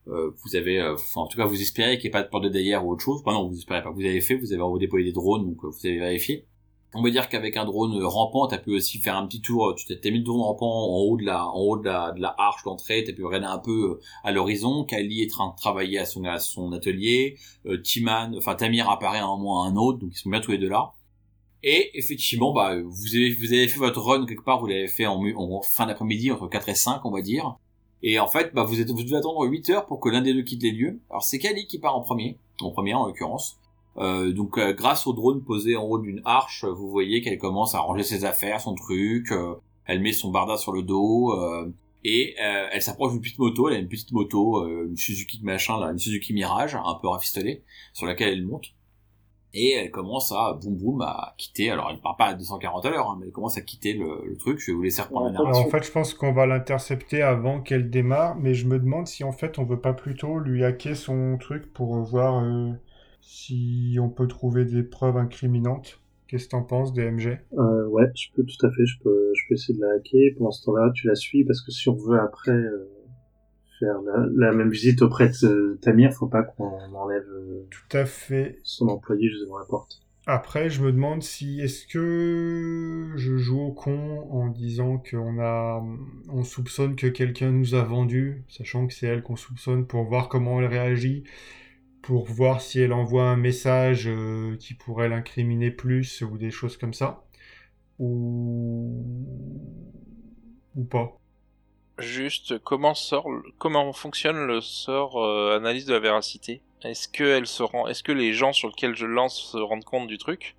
Euh, vous avez, euh, enfin, en tout cas, vous espérez qu'il n'y ait pas de porte de derrière ou autre chose. Enfin non, vous espérez pas. Vous avez fait, vous avez déployé des drones, donc euh, vous avez vérifié. On va dire qu'avec un drone rampant, tu as pu aussi faire un petit tour. Tu t'es mis le drone rampant en haut de la, en haut de la, de la arche d'entrée. Tu as pu regarder un peu à l'horizon. Kali est en train de travailler à son, à son atelier. Timan, enfin Tamir apparaît à un moment à un autre, donc ils sont bien tous les deux là. Et effectivement, bah, vous avez, vous avez fait votre run quelque part. Vous l'avez fait en, en fin d'après-midi entre 4 et 5, on va dire. Et en fait, bah, vous êtes, vous devez attendre 8 heures pour que l'un des deux quitte les lieux. Alors c'est Kali qui part en premier, en premier en l'occurrence. Euh, donc euh, grâce au drone posé en haut d'une arche, vous voyez qu'elle commence à ranger ses affaires, son truc. euh, elle met son barda sur le dos euh, et euh, elle s'approche d'une petite moto. Elle a une petite moto, une Suzuki machin, là, une Suzuki Mirage, un peu rafistolée, sur laquelle elle monte. Et elle commence à boum boum à quitter. Alors elle part pas à 240 à l'heure, hein, mais elle commence à quitter le, le truc. Je vais vous laisser reprendre la Ouais, Alors, narration. en fait, je pense qu'on va l'intercepter avant qu'elle démarre, mais je me demande si en fait on veut pas plutôt lui hacker son truc pour voir euh, si on peut trouver des preuves incriminantes. Qu'est-ce que t'en penses, DMG Euh, ouais, je peux tout à fait, je peux, je peux essayer de la hacker. Pendant ce temps-là, tu la suis parce que si on veut après euh, faire la, la même visite auprès de euh, Tamir, faut pas qu'on enlève euh, Tout à fait. son employé juste devant la porte. Après, je me demande si est-ce que je joue au con en disant qu'on a, on soupçonne que quelqu'un nous a vendu, sachant que c'est elle qu'on soupçonne pour voir comment elle réagit, pour voir si elle envoie un message euh, qui pourrait l'incriminer plus ou des choses comme ça, ou ou pas. Juste, comment sort, comment fonctionne le sort euh, analyse de la véracité? Est-ce que les gens sur lesquels je lance se rendent compte du truc,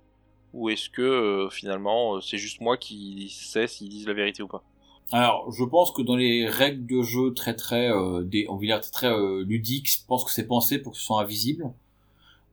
ou est-ce que euh, finalement euh, c'est juste moi qui sais s'ils disent la vérité ou pas? Alors, je pense que dans les règles de jeu très très, on très ludiques, je pense que c'est pensé pour que ce soit invisible.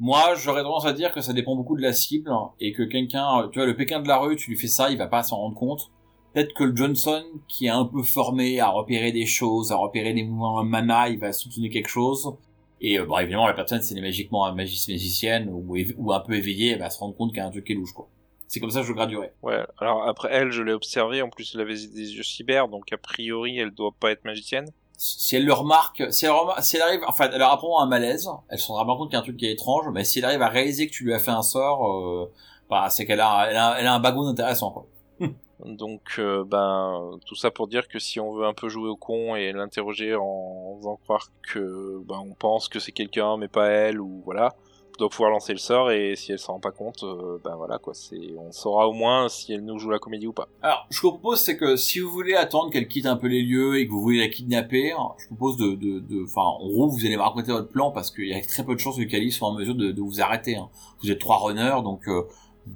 Moi, j'aurais tendance à dire que ça dépend beaucoup de la cible et que quelqu'un, tu vois, le Pékin de la rue, tu lui fais ça, il va pas s'en rendre compte. Peut-être que le Johnson, qui est un peu formé à repérer des choses, à repérer des mouvements mana, il va soupçonner quelque chose. Et euh, bon, évidemment, la personne, si elle est magiquement un magicien magicienne ou, un peu éveillée, elle va se rendre compte qu'il y a un truc qui est louche, quoi. C'est comme ça que je graduerais. Ouais. Alors après elle, je l'ai observée. En plus, elle avait des yeux cyber, donc a priori, elle doit pas être magicienne. si elle le remarque, si elle, remarque, si elle arrive, enfin, elle aura probablement un malaise, elle se rendra pas compte qu'il y a un truc qui est étrange, mais si elle arrive à réaliser que tu lui as fait un sort, euh, bah, c'est qu'elle a, elle a, elle a un bagoon intéressant, quoi. Donc, euh, ben, tout ça pour dire que si on veut un peu jouer au con et l'interroger en faisant croire que, ben, on pense que c'est quelqu'un mais pas elle ou voilà, doit pouvoir lancer le sort et si elle s'en rend pas compte, euh, ben voilà quoi, c'est on saura au moins si elle nous joue la comédie ou pas. Alors, je propose, c'est que si vous voulez attendre qu'elle quitte un peu les lieux et que vous voulez la kidnapper, je vous propose de, de, enfin, en gros, vous allez me raconter votre plan parce qu'il y a très peu de chances que Kali soit en mesure de, de vous arrêter. hein. Vous êtes trois runners, donc euh,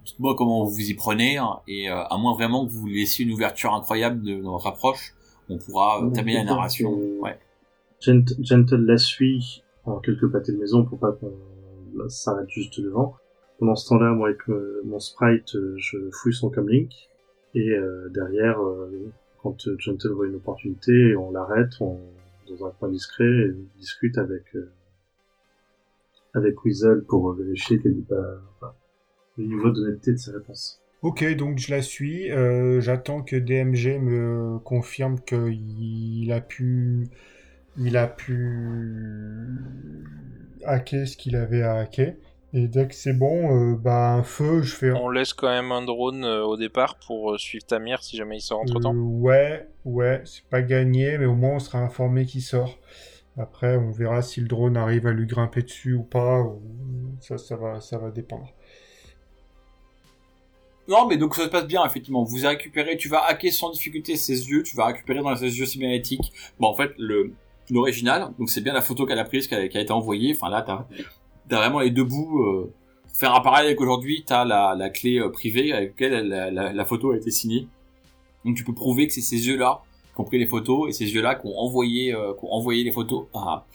dites-moi comment vous y prenez hein, et euh, à moins vraiment que vous laissiez une ouverture incroyable de, dans votre approche, on pourra euh, la narration. Ouais. Gent- Gentle la suit en quelques pâtés de maison pour pas qu'on s'arrête juste devant. Pendant ce temps-là, moi avec euh, mon sprite, euh, je fouille son comlink et euh, derrière, euh, quand Gentle voit une opportunité, on l'arrête on, dans un coin discret et on discute avec euh, avec Weasel pour vérifier qu'elle dit pas le niveau d'honnêteté de ses réponses. Ok, donc je la suis. euh, J'attends que DMG me confirme qu'il a pu, il a pu hacker ce qu'il avait à hacker. Et dès que c'est bon, euh, bah un feu, je fais. On laisse quand même un drone euh, au départ pour euh, suivre Tamir si jamais il sort entre temps. Euh, ouais, ouais, c'est pas gagné, mais au moins on sera informé qu'il sort. Après, on verra si le drone arrive à lui grimper dessus ou pas. ou- Ça, ça va, ça va dépendre. Non, mais donc ça se passe bien, effectivement. Vous avez récupéré, tu vas hacker sans difficulté ses yeux, tu vas récupérer dans ses yeux cybernétiques. Bon, en fait, le, l'original, donc c'est bien la photo qu'elle a prise, qui a, été envoyée. Enfin, là, t'as, t'as vraiment les deux bouts. Euh, faire un parallèle avec aujourd'hui, t'as la, la clé euh, privée avec laquelle la, la, la photo a été signée. Donc tu peux prouver que c'est ces yeux-là qui ont pris les photos et ces yeux-là qui ont envoyé, euh, qui ont envoyé les photos à,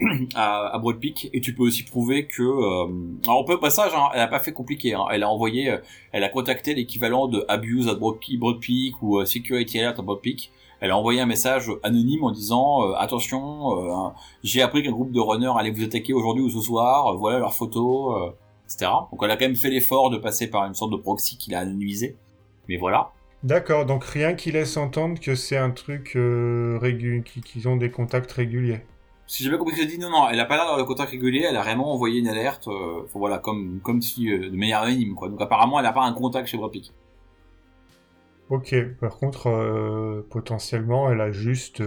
à, à Broad Peak. Et tu peux aussi prouver que, euh, alors au peu passage, hein, elle a pas fait compliqué. Hein, elle a envoyé, euh, elle a contacté l'équivalent de Abuse à Broad Peak, Broad Peak ou euh, Security Alert à Broad Peak. Elle a envoyé un message anonyme en disant euh, attention, euh, j'ai appris qu'un groupe de runners allait vous attaquer aujourd'hui ou ce soir. voilà leurs photos, etc. Donc elle a quand même fait l'effort de passer par une sorte de proxy qu'il a anonymisé. Mais voilà. D'accord, donc rien qui laisse entendre que c'est un truc euh, régu- qui- qu'ils ont des contacts réguliers. Si j'ai bien compris ce que dit, non, non, elle a pas l'air d'avoir le contact régulier, elle a vraiment envoyé une alerte, euh, voilà, comme, comme si, euh, de manière anonyme, quoi. Donc apparemment, elle a pas un contact chez Peak. Ok, par contre, potentiellement, elle a juste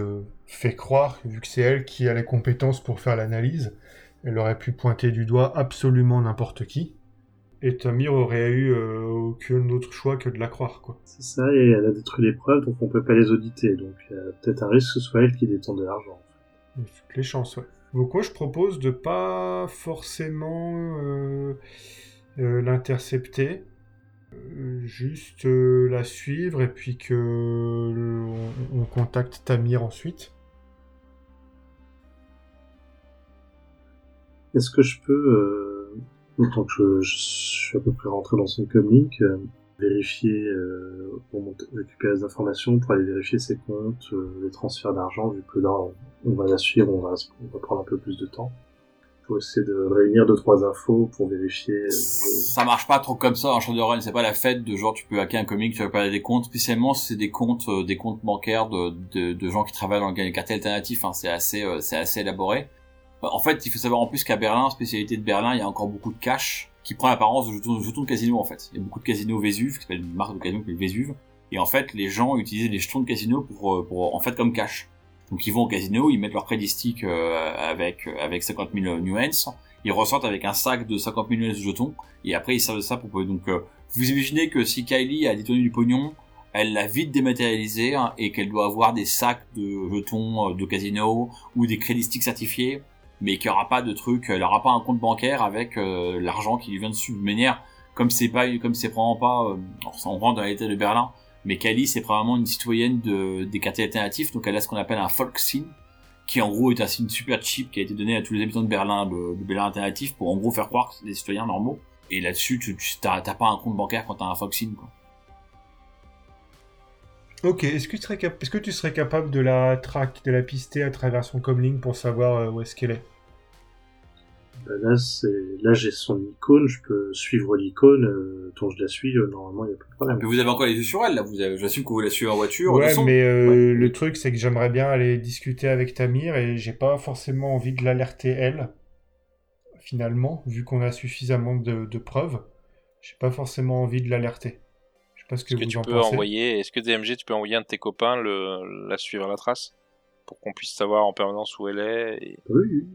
fait croire, vu que c'est elle qui a les compétences pour faire l'analyse, elle aurait pu pointer du doigt absolument n'importe qui, et Tamir aurait eu euh, aucun autre choix que de la croire, quoi. C'est ça, et elle a détruit les preuves, donc on peut pas les auditer. Donc il y a peut-être un risque que ce soit elle qui détende de l'argent. Il y a toutes les chances, ouais. Donc moi, je propose de pas forcément euh, euh, l'intercepter, euh, juste euh, la suivre, et puis que euh, on, on contacte Tamir ensuite. Est-ce que je peux, que je, suis à peu près rentré dans son comlink, euh, vérifier, euh, pour récupérer des informations, pour aller vérifier ses comptes, euh, les transferts d'argent, vu que là, on, va la suivre, on va, on va prendre un peu plus de temps. Pour essayer de réunir deux, trois infos pour vérifier. euh, Ça marche pas trop comme ça en Shadowrun, c'est pas la fête de genre tu peux hacker un comic, tu vas pas des comptes, spécialement c'est des comptes, euh, des comptes bancaires de, de, de gens qui travaillent dans le quartier alternatif, hein, c'est assez, euh, c'est assez élaboré. Bah, En fait, il faut savoir en plus qu'à Berlin, spécialité de Berlin, il y a encore beaucoup de cash qui prend l'apparence de jetons, de casino en fait. Il y a beaucoup de casinos Vésuve, qui s'appelle une marque de casino qui Vésuve, et en fait, les gens utilisent les jetons de casino pour, euh, pour en fait comme cash. Donc ils vont au casino, ils mettent leur crédit stick euh, avec avec 50 000 nuances, ils ressortent avec un sac de 50 000 nuances de jetons, et après ils servent ça pour donc euh, vous imaginez que si Kylie a détourné du pognon, elle l'a vite dématérialisé hein, et qu'elle doit avoir des sacs de jetons euh, de casino ou des crédits certifiés, mais qu'il n'y pas de truc, elle aura pas un compte bancaire avec euh, l'argent qui lui vient dessus. De manière comme c'est pas comme c'est probablement pas euh, alors, ça, on rentre dans l'état de Berlin mais Kali c'est probablement une citoyenne de, des quartiers alternatifs donc elle a ce qu'on appelle un Volkssin qui en gros est un signe super cheap qui a été donné à tous les habitants de Berlin de, Berlin alternatif pour en gros faire croire que c'est des citoyens normaux. Et là-dessus tu t'as pas un compte bancaire quand t'as un Volkssin quoi. Ok, est-ce que, tu serais cap- est-ce que tu serais capable de la track, de la pister à travers son comlink pour savoir euh, où est-ce qu'elle est? Bah là, c'est, là, j'ai son icône, je peux suivre l'icône, euh, tant que je la suis, euh, normalement, il n'y a pas de problème. mais vous avez encore les yeux sur elle là vous avez j'assume que vous la suivez en voiture Ouais, mais euh, Ouais. le truc, c'est que j'aimerais bien aller discuter avec Tamir et j'ai pas forcément envie de l'alerter elle, finalement, vu qu'on a suffisamment de, de preuves. J'ai pas forcément envie de l'alerter. Je sais pas ce que Est-ce que tu en peux pensez. envoyer, est-ce que DMG tu peux envoyer un de tes copains le, la suivre à la trace pour qu'on puisse savoir en permanence où elle est et... Oui, oui.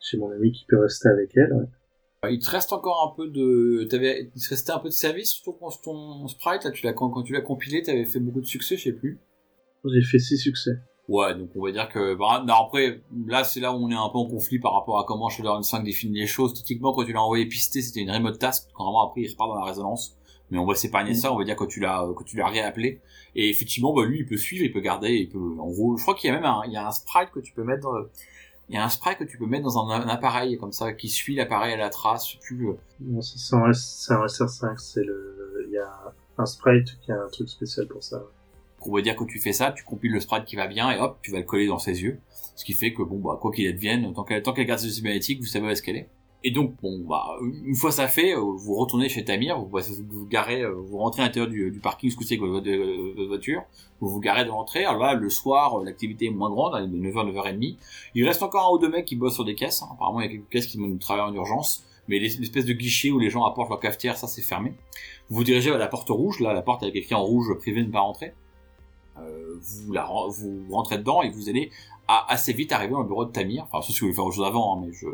J'ai mon ami qui peut rester avec elle, ouais. Il te reste encore un peu de, t'avais, il te restait un peu de service sur ton, ton sprite, là, tu l'as, quand, quand tu l'as compilé, t'avais fait beaucoup de succès, je sais plus. J'ai fait 6 succès. Ouais, donc on va dire que, bah, non, après, là, c'est là où on est un peu en conflit par rapport à comment Shadowrun 5 définit les choses. Typiquement, quand tu l'as envoyé pister, c'était une remote task, quand vraiment après, il repart dans la résonance. Mais on va s'épargner ça, on va dire que tu l'as, que tu l'as réappelé. Et effectivement, bah, lui, il peut suivre, il peut garder, il peut, en gros, je crois qu'il y a même un, il y a un sprite que tu peux mettre, dans- il y a un sprite que tu peux mettre dans un, un appareil, comme ça, qui suit l'appareil à la trace, plus, Non, c'est un, c'est un SR5, c'est le, il y a un sprite qui a un truc spécial pour ça. on va dire que tu fais ça, tu compiles le sprite qui va bien, et hop, tu vas le coller dans ses yeux. Ce qui fait que, bon, bah, quoi qu'il advienne, tant qu'elle, tant qu'elle garde ses cinématiques, vous savez où est-ce qu'elle est. Et donc, bon, bah, une fois ça fait, euh, vous retournez chez Tamir, vous, vous, garez, euh, vous rentrez à l'intérieur du, parking, ce avec votre, euh, votre voiture, vous vous garez de l'entrée, alors là, le soir, euh, l'activité est moins grande, elle est de 9h, 9h30. Il reste encore un ou deux mecs qui bossent sur des caisses, hein. apparemment il y a quelques caisses qui vont travailler en urgence, mais l'es- l'espèce de guichet où les gens apportent leur cafetière, ça c'est fermé. Vous vous dirigez vers la porte rouge, là, la porte avec écrit en rouge, privé ne pas rentrer. Vous, la, vous rentrez dedans et vous allez à- assez vite arriver le bureau de Tamir, enfin, sauf si vous voulez faire autre chose avant, hein, mais je,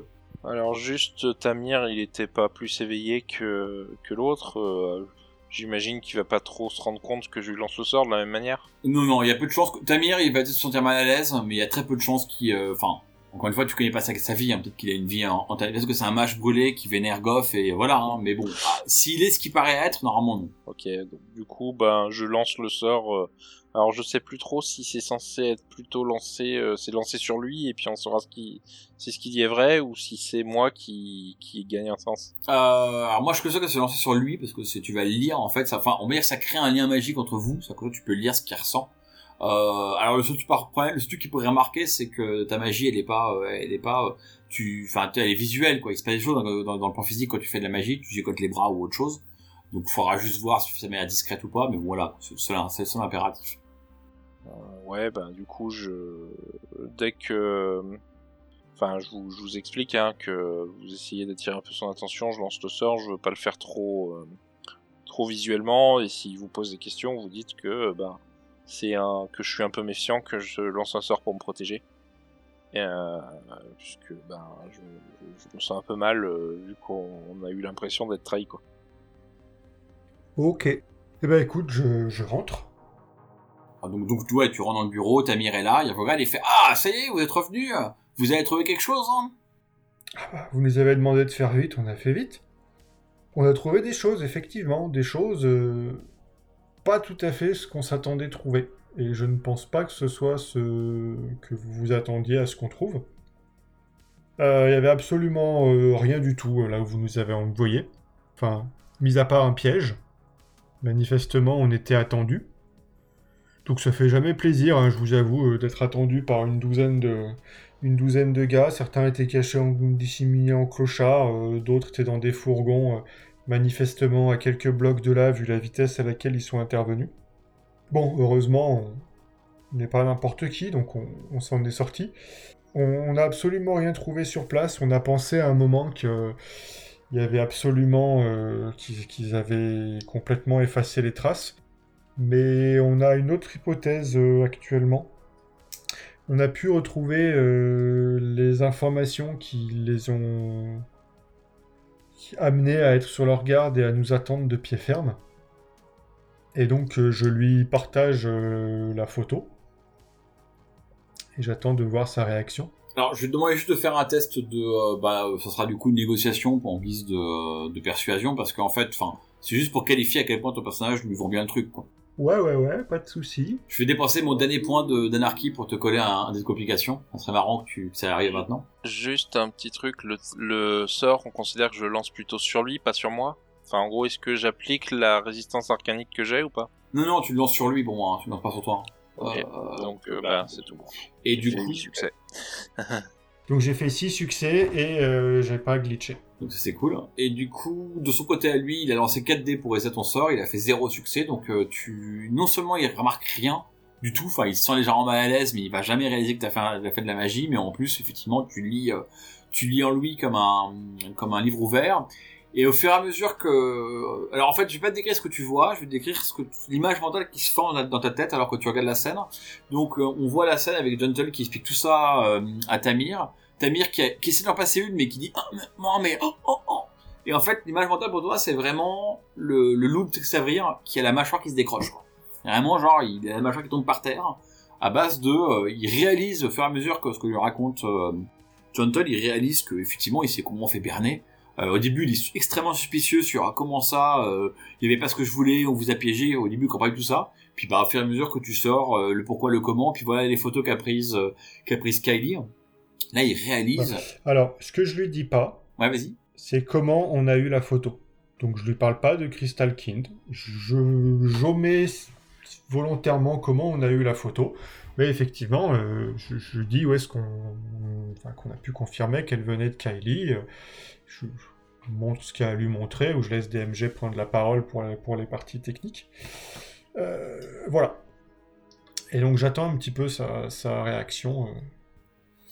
Alors juste Tamir, il était pas plus éveillé que, que l'autre. euh, J'imagine qu'il va pas trop se rendre compte que je lui lance le sort de la même manière. Non, non, il y a peu de chances que... Tamir, il va se sentir mal à l'aise, mais il y a très peu de chances qu'il... euh, Enfin, encore une fois, tu connais pas sa, sa vie, hein, peut-être qu'il a une vie en... en parce que c'est un mâche brûlé qui vénère Goff, et voilà, hein, mais bon, s'il est ce qu'il paraît être, normalement non. Ok, donc du coup, ben je lance le sort. Alors je sais plus trop si c'est censé être plutôt lancé, euh, c'est lancé sur lui et puis on saura ce qui, si ce qu'il dit est vrai ou si c'est moi qui qui gagne un sens. Euh, alors moi, je suis sûr que c'est lancé sur lui, parce que tu vas lire, en fait, ça, enfin, on va dire ça crée un lien magique entre vous, ça que tu peux lire ce qu'il ressent. Euh, alors le seul problème, le truc qui pourrait remarquer, c'est que ta magie, elle est pas, euh, elle est pas, euh, tu, enfin, elle est visuelle, quoi. Il se passe des choses dans, le plan physique quand tu fais de la magie, tu gigotes les bras ou autre chose. Donc, il faudra juste voir si ça manière discrète ou pas, mais voilà, c'est le seul impératif. Ouais, ben du coup, je dès que, enfin, je vous, explique hein, que vous essayez d'attirer un peu son attention, je lance le sort, je veux pas le faire trop, euh, trop visuellement et s'il vous pose des questions, vous dites que ben c'est un que je suis un peu méfiant, que je lance un sort pour me protéger. Euh, puisque ben je, me sens un peu mal euh, vu qu'on a eu l'impression d'être trahi quoi. Ok. Eh ben écoute, je rentre. Donc, donc, tu vois, tu rentres dans le bureau, Tamir est là, il regarde et fait, ah, ça y est, vous êtes revenu, vous avez trouvé quelque chose, hein? Ah bah, vous nous avez demandé de faire vite, on a fait vite. On a trouvé des choses, effectivement, des choses euh, pas tout à fait ce qu'on s'attendait trouver. Et je ne pense pas que ce soit ce que vous vous attendiez à ce qu'on trouve. Euh, Il y avait absolument euh, rien du tout euh, là où vous nous avez envoyé. Enfin, mis à part un piège. Manifestement, on était attendu. Donc ça fait jamais plaisir, hein, je vous avoue, euh, d'être attendu par une douzaine de, une douzaine de gars. Certains étaient cachés en dissimulés en clochard, euh, d'autres étaient dans des fourgons, euh, manifestement à quelques blocs de là, vu la vitesse à laquelle ils sont intervenus. Bon, heureusement, on n'est pas n'importe qui, donc on, s'en est sorti. On n'a absolument rien trouvé sur place. On a pensé à un moment que il y avait absolument euh, qu'ils avaient complètement effacé les traces. Mais on a une autre hypothèse euh, actuellement. On a pu retrouver euh, les informations qui les ont amenés à être sur leur garde et à nous attendre de pied ferme. Et donc euh, je lui partage la photo. Et j'attends de voir sa réaction. Alors, je vais demander juste de faire un test de, euh, bah, ça sera du coup une négociation en guise de, persuasion, parce qu'en fait, c'est juste pour qualifier à quel point ton personnage lui vend bien le truc, quoi. Ouais, ouais, ouais, pas de souci. Je vais dépenser mon dernier point de- d'anarchie pour te coller un, un des complications. Ça serait marrant que, tu, que ça arrive maintenant. Juste un petit truc, le, le sort, on considère que je lance plutôt sur lui, pas sur moi. Enfin, en gros, est-ce que j'applique la résistance arcanique que j'ai ou pas? Non, non, tu le lances sur lui, bon, hein, tu le lances pas sur toi. Euh, Donc, euh, bah, bah, c'est tout. et du coup, succès. Donc j'ai fait 6 succès et euh, j'ai pas glitché. donc ça c'est cool. Et du coup, de son côté à lui, il a lancé 4 dés pour essayer ton sort, il a fait zéro succès, donc euh, tu, non seulement il remarque rien du tout, enfin il se sent légèrement mal à l'aise, mais il va jamais réaliser que t'as fait, t'as fait de la magie, mais en plus, effectivement, tu lis, euh, tu lis en lui comme un livre ouvert. Et au fur et à mesure que, alors en fait, je vais pas te décrire ce que tu vois, je vais te décrire ce que l'image mentale qui se forme dans- ta tête alors que tu regardes la scène. Donc, euh, on voit la scène avec Gentle qui explique tout ça euh, à Tamir. Tamir qui, a- qui essaie d'en passer une, mais qui dit, ah, mais, mais, oh, oh, oh. Et en fait, l'image mentale pour toi, c'est vraiment le, le loup de Xavier qui a la mâchoire qui se décroche. Quoi. Vraiment, genre, il a la mâchoire qui tombe par terre, à base de... euh, il réalise, au fur et à mesure que ce que lui raconte euh, Todd, il réalise que effectivement il sait comment on fait berner. Euh, au début, il est extrêmement suspicieux sur ah, comment ça, euh, il y avait pas ce que je voulais, on vous a piégé. Au début, il comprend pas tout ça. Puis bah, au fur et à mesure que tu sors, euh, le pourquoi, le comment, puis voilà les photos qu'a prises, qu'a prises Kylie. Là, il réalise. Alors, ce que je lui dis pas, Ouais, vas-y. c'est comment on a eu la photo. Donc je lui parle pas de Crystal Kind. Je j'omets volontairement comment on a eu la photo. Mais effectivement, euh, je, je lui dis où est-ce qu'on enfin, qu'on a pu confirmer qu'elle venait de Kylie. Je, je montre ce qu'il a à lui montrer, ou je laisse DMG prendre la parole pour les, pour les parties techniques. Euh, voilà. Et donc j'attends un petit peu sa, sa réaction euh,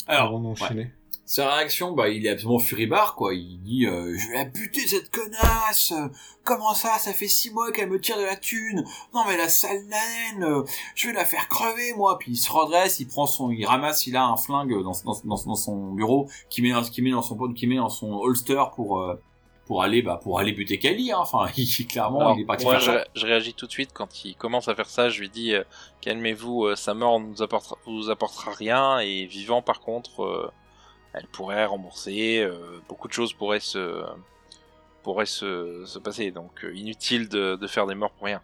Alors, avant d'enchaîner. Sa réaction, bah, il est absolument furibard, quoi. Il dit, euh, je vais la buter, cette connasse! Comment ça? Ça fait six mois qu'elle me tire de la thune! Non, mais la sale naine! euh, Je vais la faire crever, moi! Puis il se redresse, il prend son, il ramasse, il a un flingue dans, dans, dans, dans son bureau, qui met, dans- qui met dans son, qui met dans son holster pour, euh, pour aller, bah, pour aller buter Kali, hein. Enfin, il, clairement, Alors, il est parti moi, faire je, ça. je réagis tout de suite quand il commence à faire ça. Je lui dis euh, calmez-vous, euh, sa mort ne nous apportera, vous apportera rien et vivant par contre, euh, elle pourrait rembourser. euh, beaucoup de choses pourraient se passer. Donc euh, inutile de, faire des morts pour rien.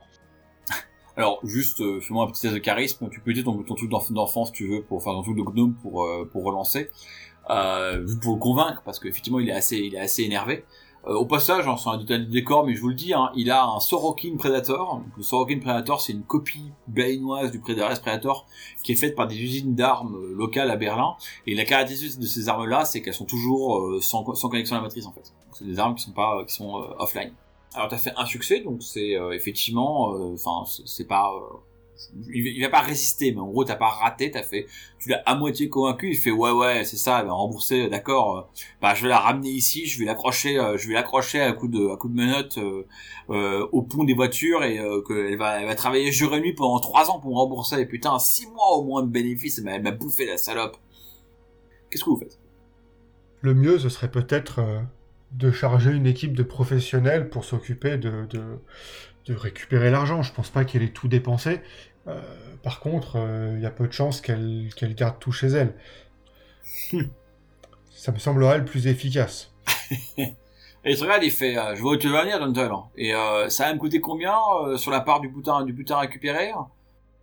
Alors, juste, euh, fais-moi un petit test de charisme. Tu peux utiliser ton, ton truc d'enf- d'enfance, tu veux, pour faire ton truc de gnome pour, pour relancer. Pour le convaincre, parce qu'effectivement, il est assez, il est assez énervé. Euh, au passage, hein, c'est un détail du décor, mais je vous le dis, hein, il a un Sorokin Predator. Le Sorokin Predator, c'est une copie berlinoise du Predator Predator qui est faite par des usines d'armes euh, locales à Berlin. Et la caractéristique de ces armes-là, c'est qu'elles sont toujours euh, sans, co- sans connexion à la matrice, en fait. C'est des armes qui sont pas, qui sont euh, offline. Alors t'as fait un succès, donc c'est euh, effectivement, euh, enfin c'est- pas, euh, il, va- pas résister, mais en gros t'as pas raté, t'as fait, tu l'as à moitié convaincu, il fait ouais ouais c'est ça, va rembourser, d'accord, euh, bah je vais la ramener ici, je vais l'accrocher, euh, je vais l'accrocher à coup de à coup de menottes euh, euh, au pont des voitures et euh, qu'elle va travailler jour et nuit pendant trois ans pour me rembourser, et putain six mois au moins de bénéfices, m'a- elle m'a bouffé la salope. Qu'est-ce que vous faites? Le mieux, ce serait peut-être euh, de charger une équipe de professionnels pour s'occuper de, de, de récupérer l'argent. Je pense pas qu'elle ait tout dépensé. Euh, par contre, euh, il y a peu de chances qu'elle qu'elle garde tout chez elle. Ça me semblerait le plus efficace. Et regarde, il fait, euh, je vois où tu veux venir, Denzel. Et ça va me coûter combien sur la part du butin, du butin récupéré?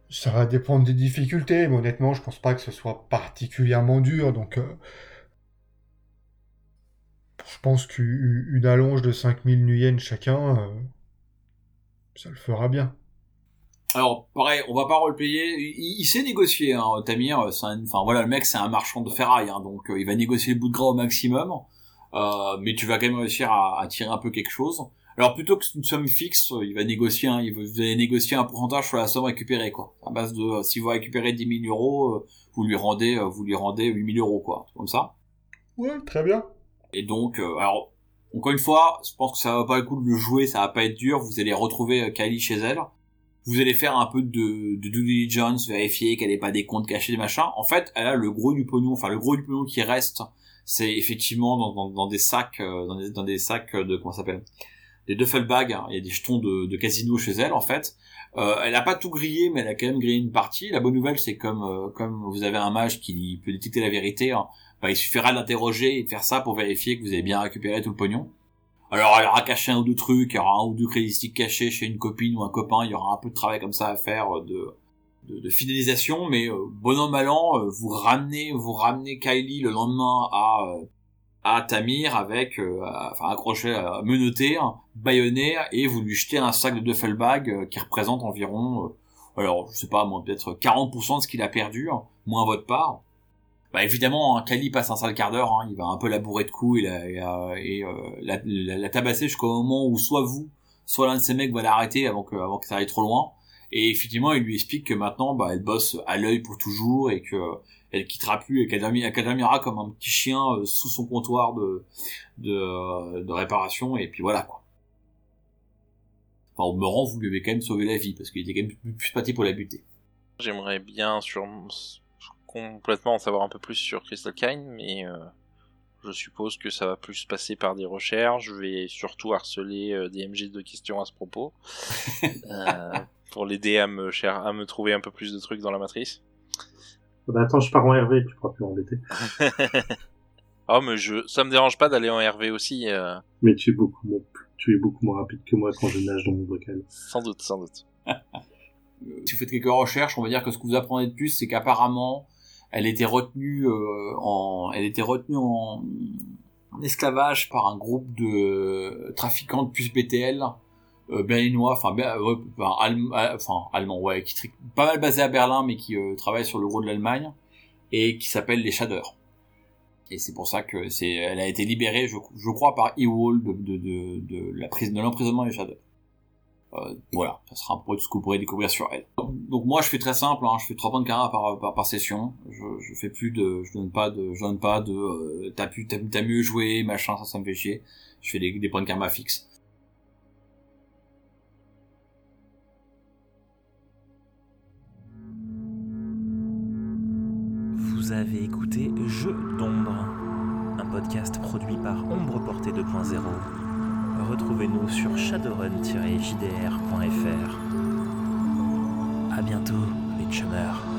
Ça va dépendre des difficultés, mais honnêtement, je pense pas que ce soit particulièrement dur. Donc, je pense qu'une allonge de 5000 nuyennes chacun, ça le fera bien. Alors, pareil, on va pas roleplayer. Il, il sait négocier, hein, Tamir. c'est un- Enfin voilà, le mec, c'est un marchand de ferraille, hein, donc euh, il va négocier le bout de gras au maximum. Euh, mais tu vas quand même réussir à, à tirer un peu quelque chose. Alors plutôt qu'une somme fixe, euh, il va négocier, il va, vous allez négocier un pourcentage sur la somme récupérée, quoi. À base de, euh, si vous récupérez 10 000 euros, euh, vous lui rendez, euh, vous lui rendez 8 000 euros, quoi, comme ça. Ouais, très bien. Et donc, euh, alors, encore une fois, je pense que ça va pas le coup de le jouer, ça va pas être dur. Vous allez retrouver euh, Kylie chez elle. Vous allez faire un peu de, de due diligence, vérifier qu'elle n'ait pas des comptes cachés, des machins. En fait, elle a le gros du pognon, enfin le gros du pognon qui reste, c'est effectivement dans, des sacs, euh, dans des, sacs de comment s'appelle, des duffel bags. hein. Il y a des jetons de, casino chez elle, en fait. Euh, elle a pas tout grillé, mais elle a quand même grillé une partie. La bonne nouvelle, c'est comme euh, comme vous avez un mage qui peut détecter la vérité. hein, bah, il suffira de l'interroger et de faire ça pour vérifier que vous avez bien récupéré tout le pognon. Alors, elle aura caché un ou deux trucs, il y aura un ou deux crédits cachés chez une copine ou un copain, il y aura un peu de travail comme ça à faire euh, de, de, fidélisation, mais euh, bon euh, vous ramenez, vous ramenez Kylie le lendemain à, euh, à Tamir avec, à- enfin accroché, à menotté, hein, baïonné, et vous lui jetez un sac de duffel bag qui représente environ, alors je sais pas, peut-être 40% de ce qu'il a perdu, hein, moins votre part. Bah évidemment, hein, Kali passe un sale quart d'heure, hein, il va un peu la bourrer de coups et, euh, la, tabasser jusqu'au moment où soit vous, soit l'un de ses mecs va l'arrêter avant que, ça aille trop loin. Et effectivement, il lui explique que maintenant, bah, elle bosse à l'œil pour toujours et que elle quittera plus et qu'elle dormi- qu'elle dormira comme un petit chien euh, sous son comptoir de, de, réparation et puis voilà quoi. Enfin, au meurant, vous lui avez quand même sauvé la vie parce qu'il était quand même plus, parti pour la buter. J'aimerais bien sur complètement en savoir un peu plus sur Crystal Kine, mais euh, je suppose que ça va plus passer par des recherches. Je vais surtout harceler euh, des MG de questions à ce propos euh, pour l'aider à me cher- à me trouver un peu plus de trucs dans la matrice. Bah attends, je pars en Hervé, tu pourras plus m'embêter. Oh mais je ça me dérange pas d'aller en RV aussi euh, Mais tu es beaucoup moins, tu es beaucoup moins rapide que moi quand je nage dans mon vocal. sans doute sans doute. Si vous faites quelques recherches, on va dire que ce que vous apprenez de plus, c'est qu'apparemment, elle était retenue euh, en, elle était retenue en, en esclavage par un groupe de trafiquants de puces BTL euh, berlinois, enfin, euh, enfin allemand, ouais, qui tri- pas mal basé à Berlin, mais qui travaille sur le gros de l'Allemagne et qui s'appelle les Shaders. Et c'est pour ça que c'est, elle a été libérée, je, je crois, par E-Wall de, de, de, de la prise, de l'emprisonnement des Shaders. Euh, voilà, ça sera un peu tout ce que vous pourrez découvrir sur elle. Donc moi je fais très simple, hein, je fais trois points de carrière par, par, session. Je, je fais plus de, je donne pas de, je donne pas de, euh, t'as pu, t'as, t'as mieux joué, machin, ça, ça me fait chier. Je fais des, des points de karma fixes. Vous avez écouté Jeux d'ombre, un podcast produit par Ombre Portée 2.0. Retrouvez-nous sur shadowrun-jdr.fr. À bientôt, les chummers.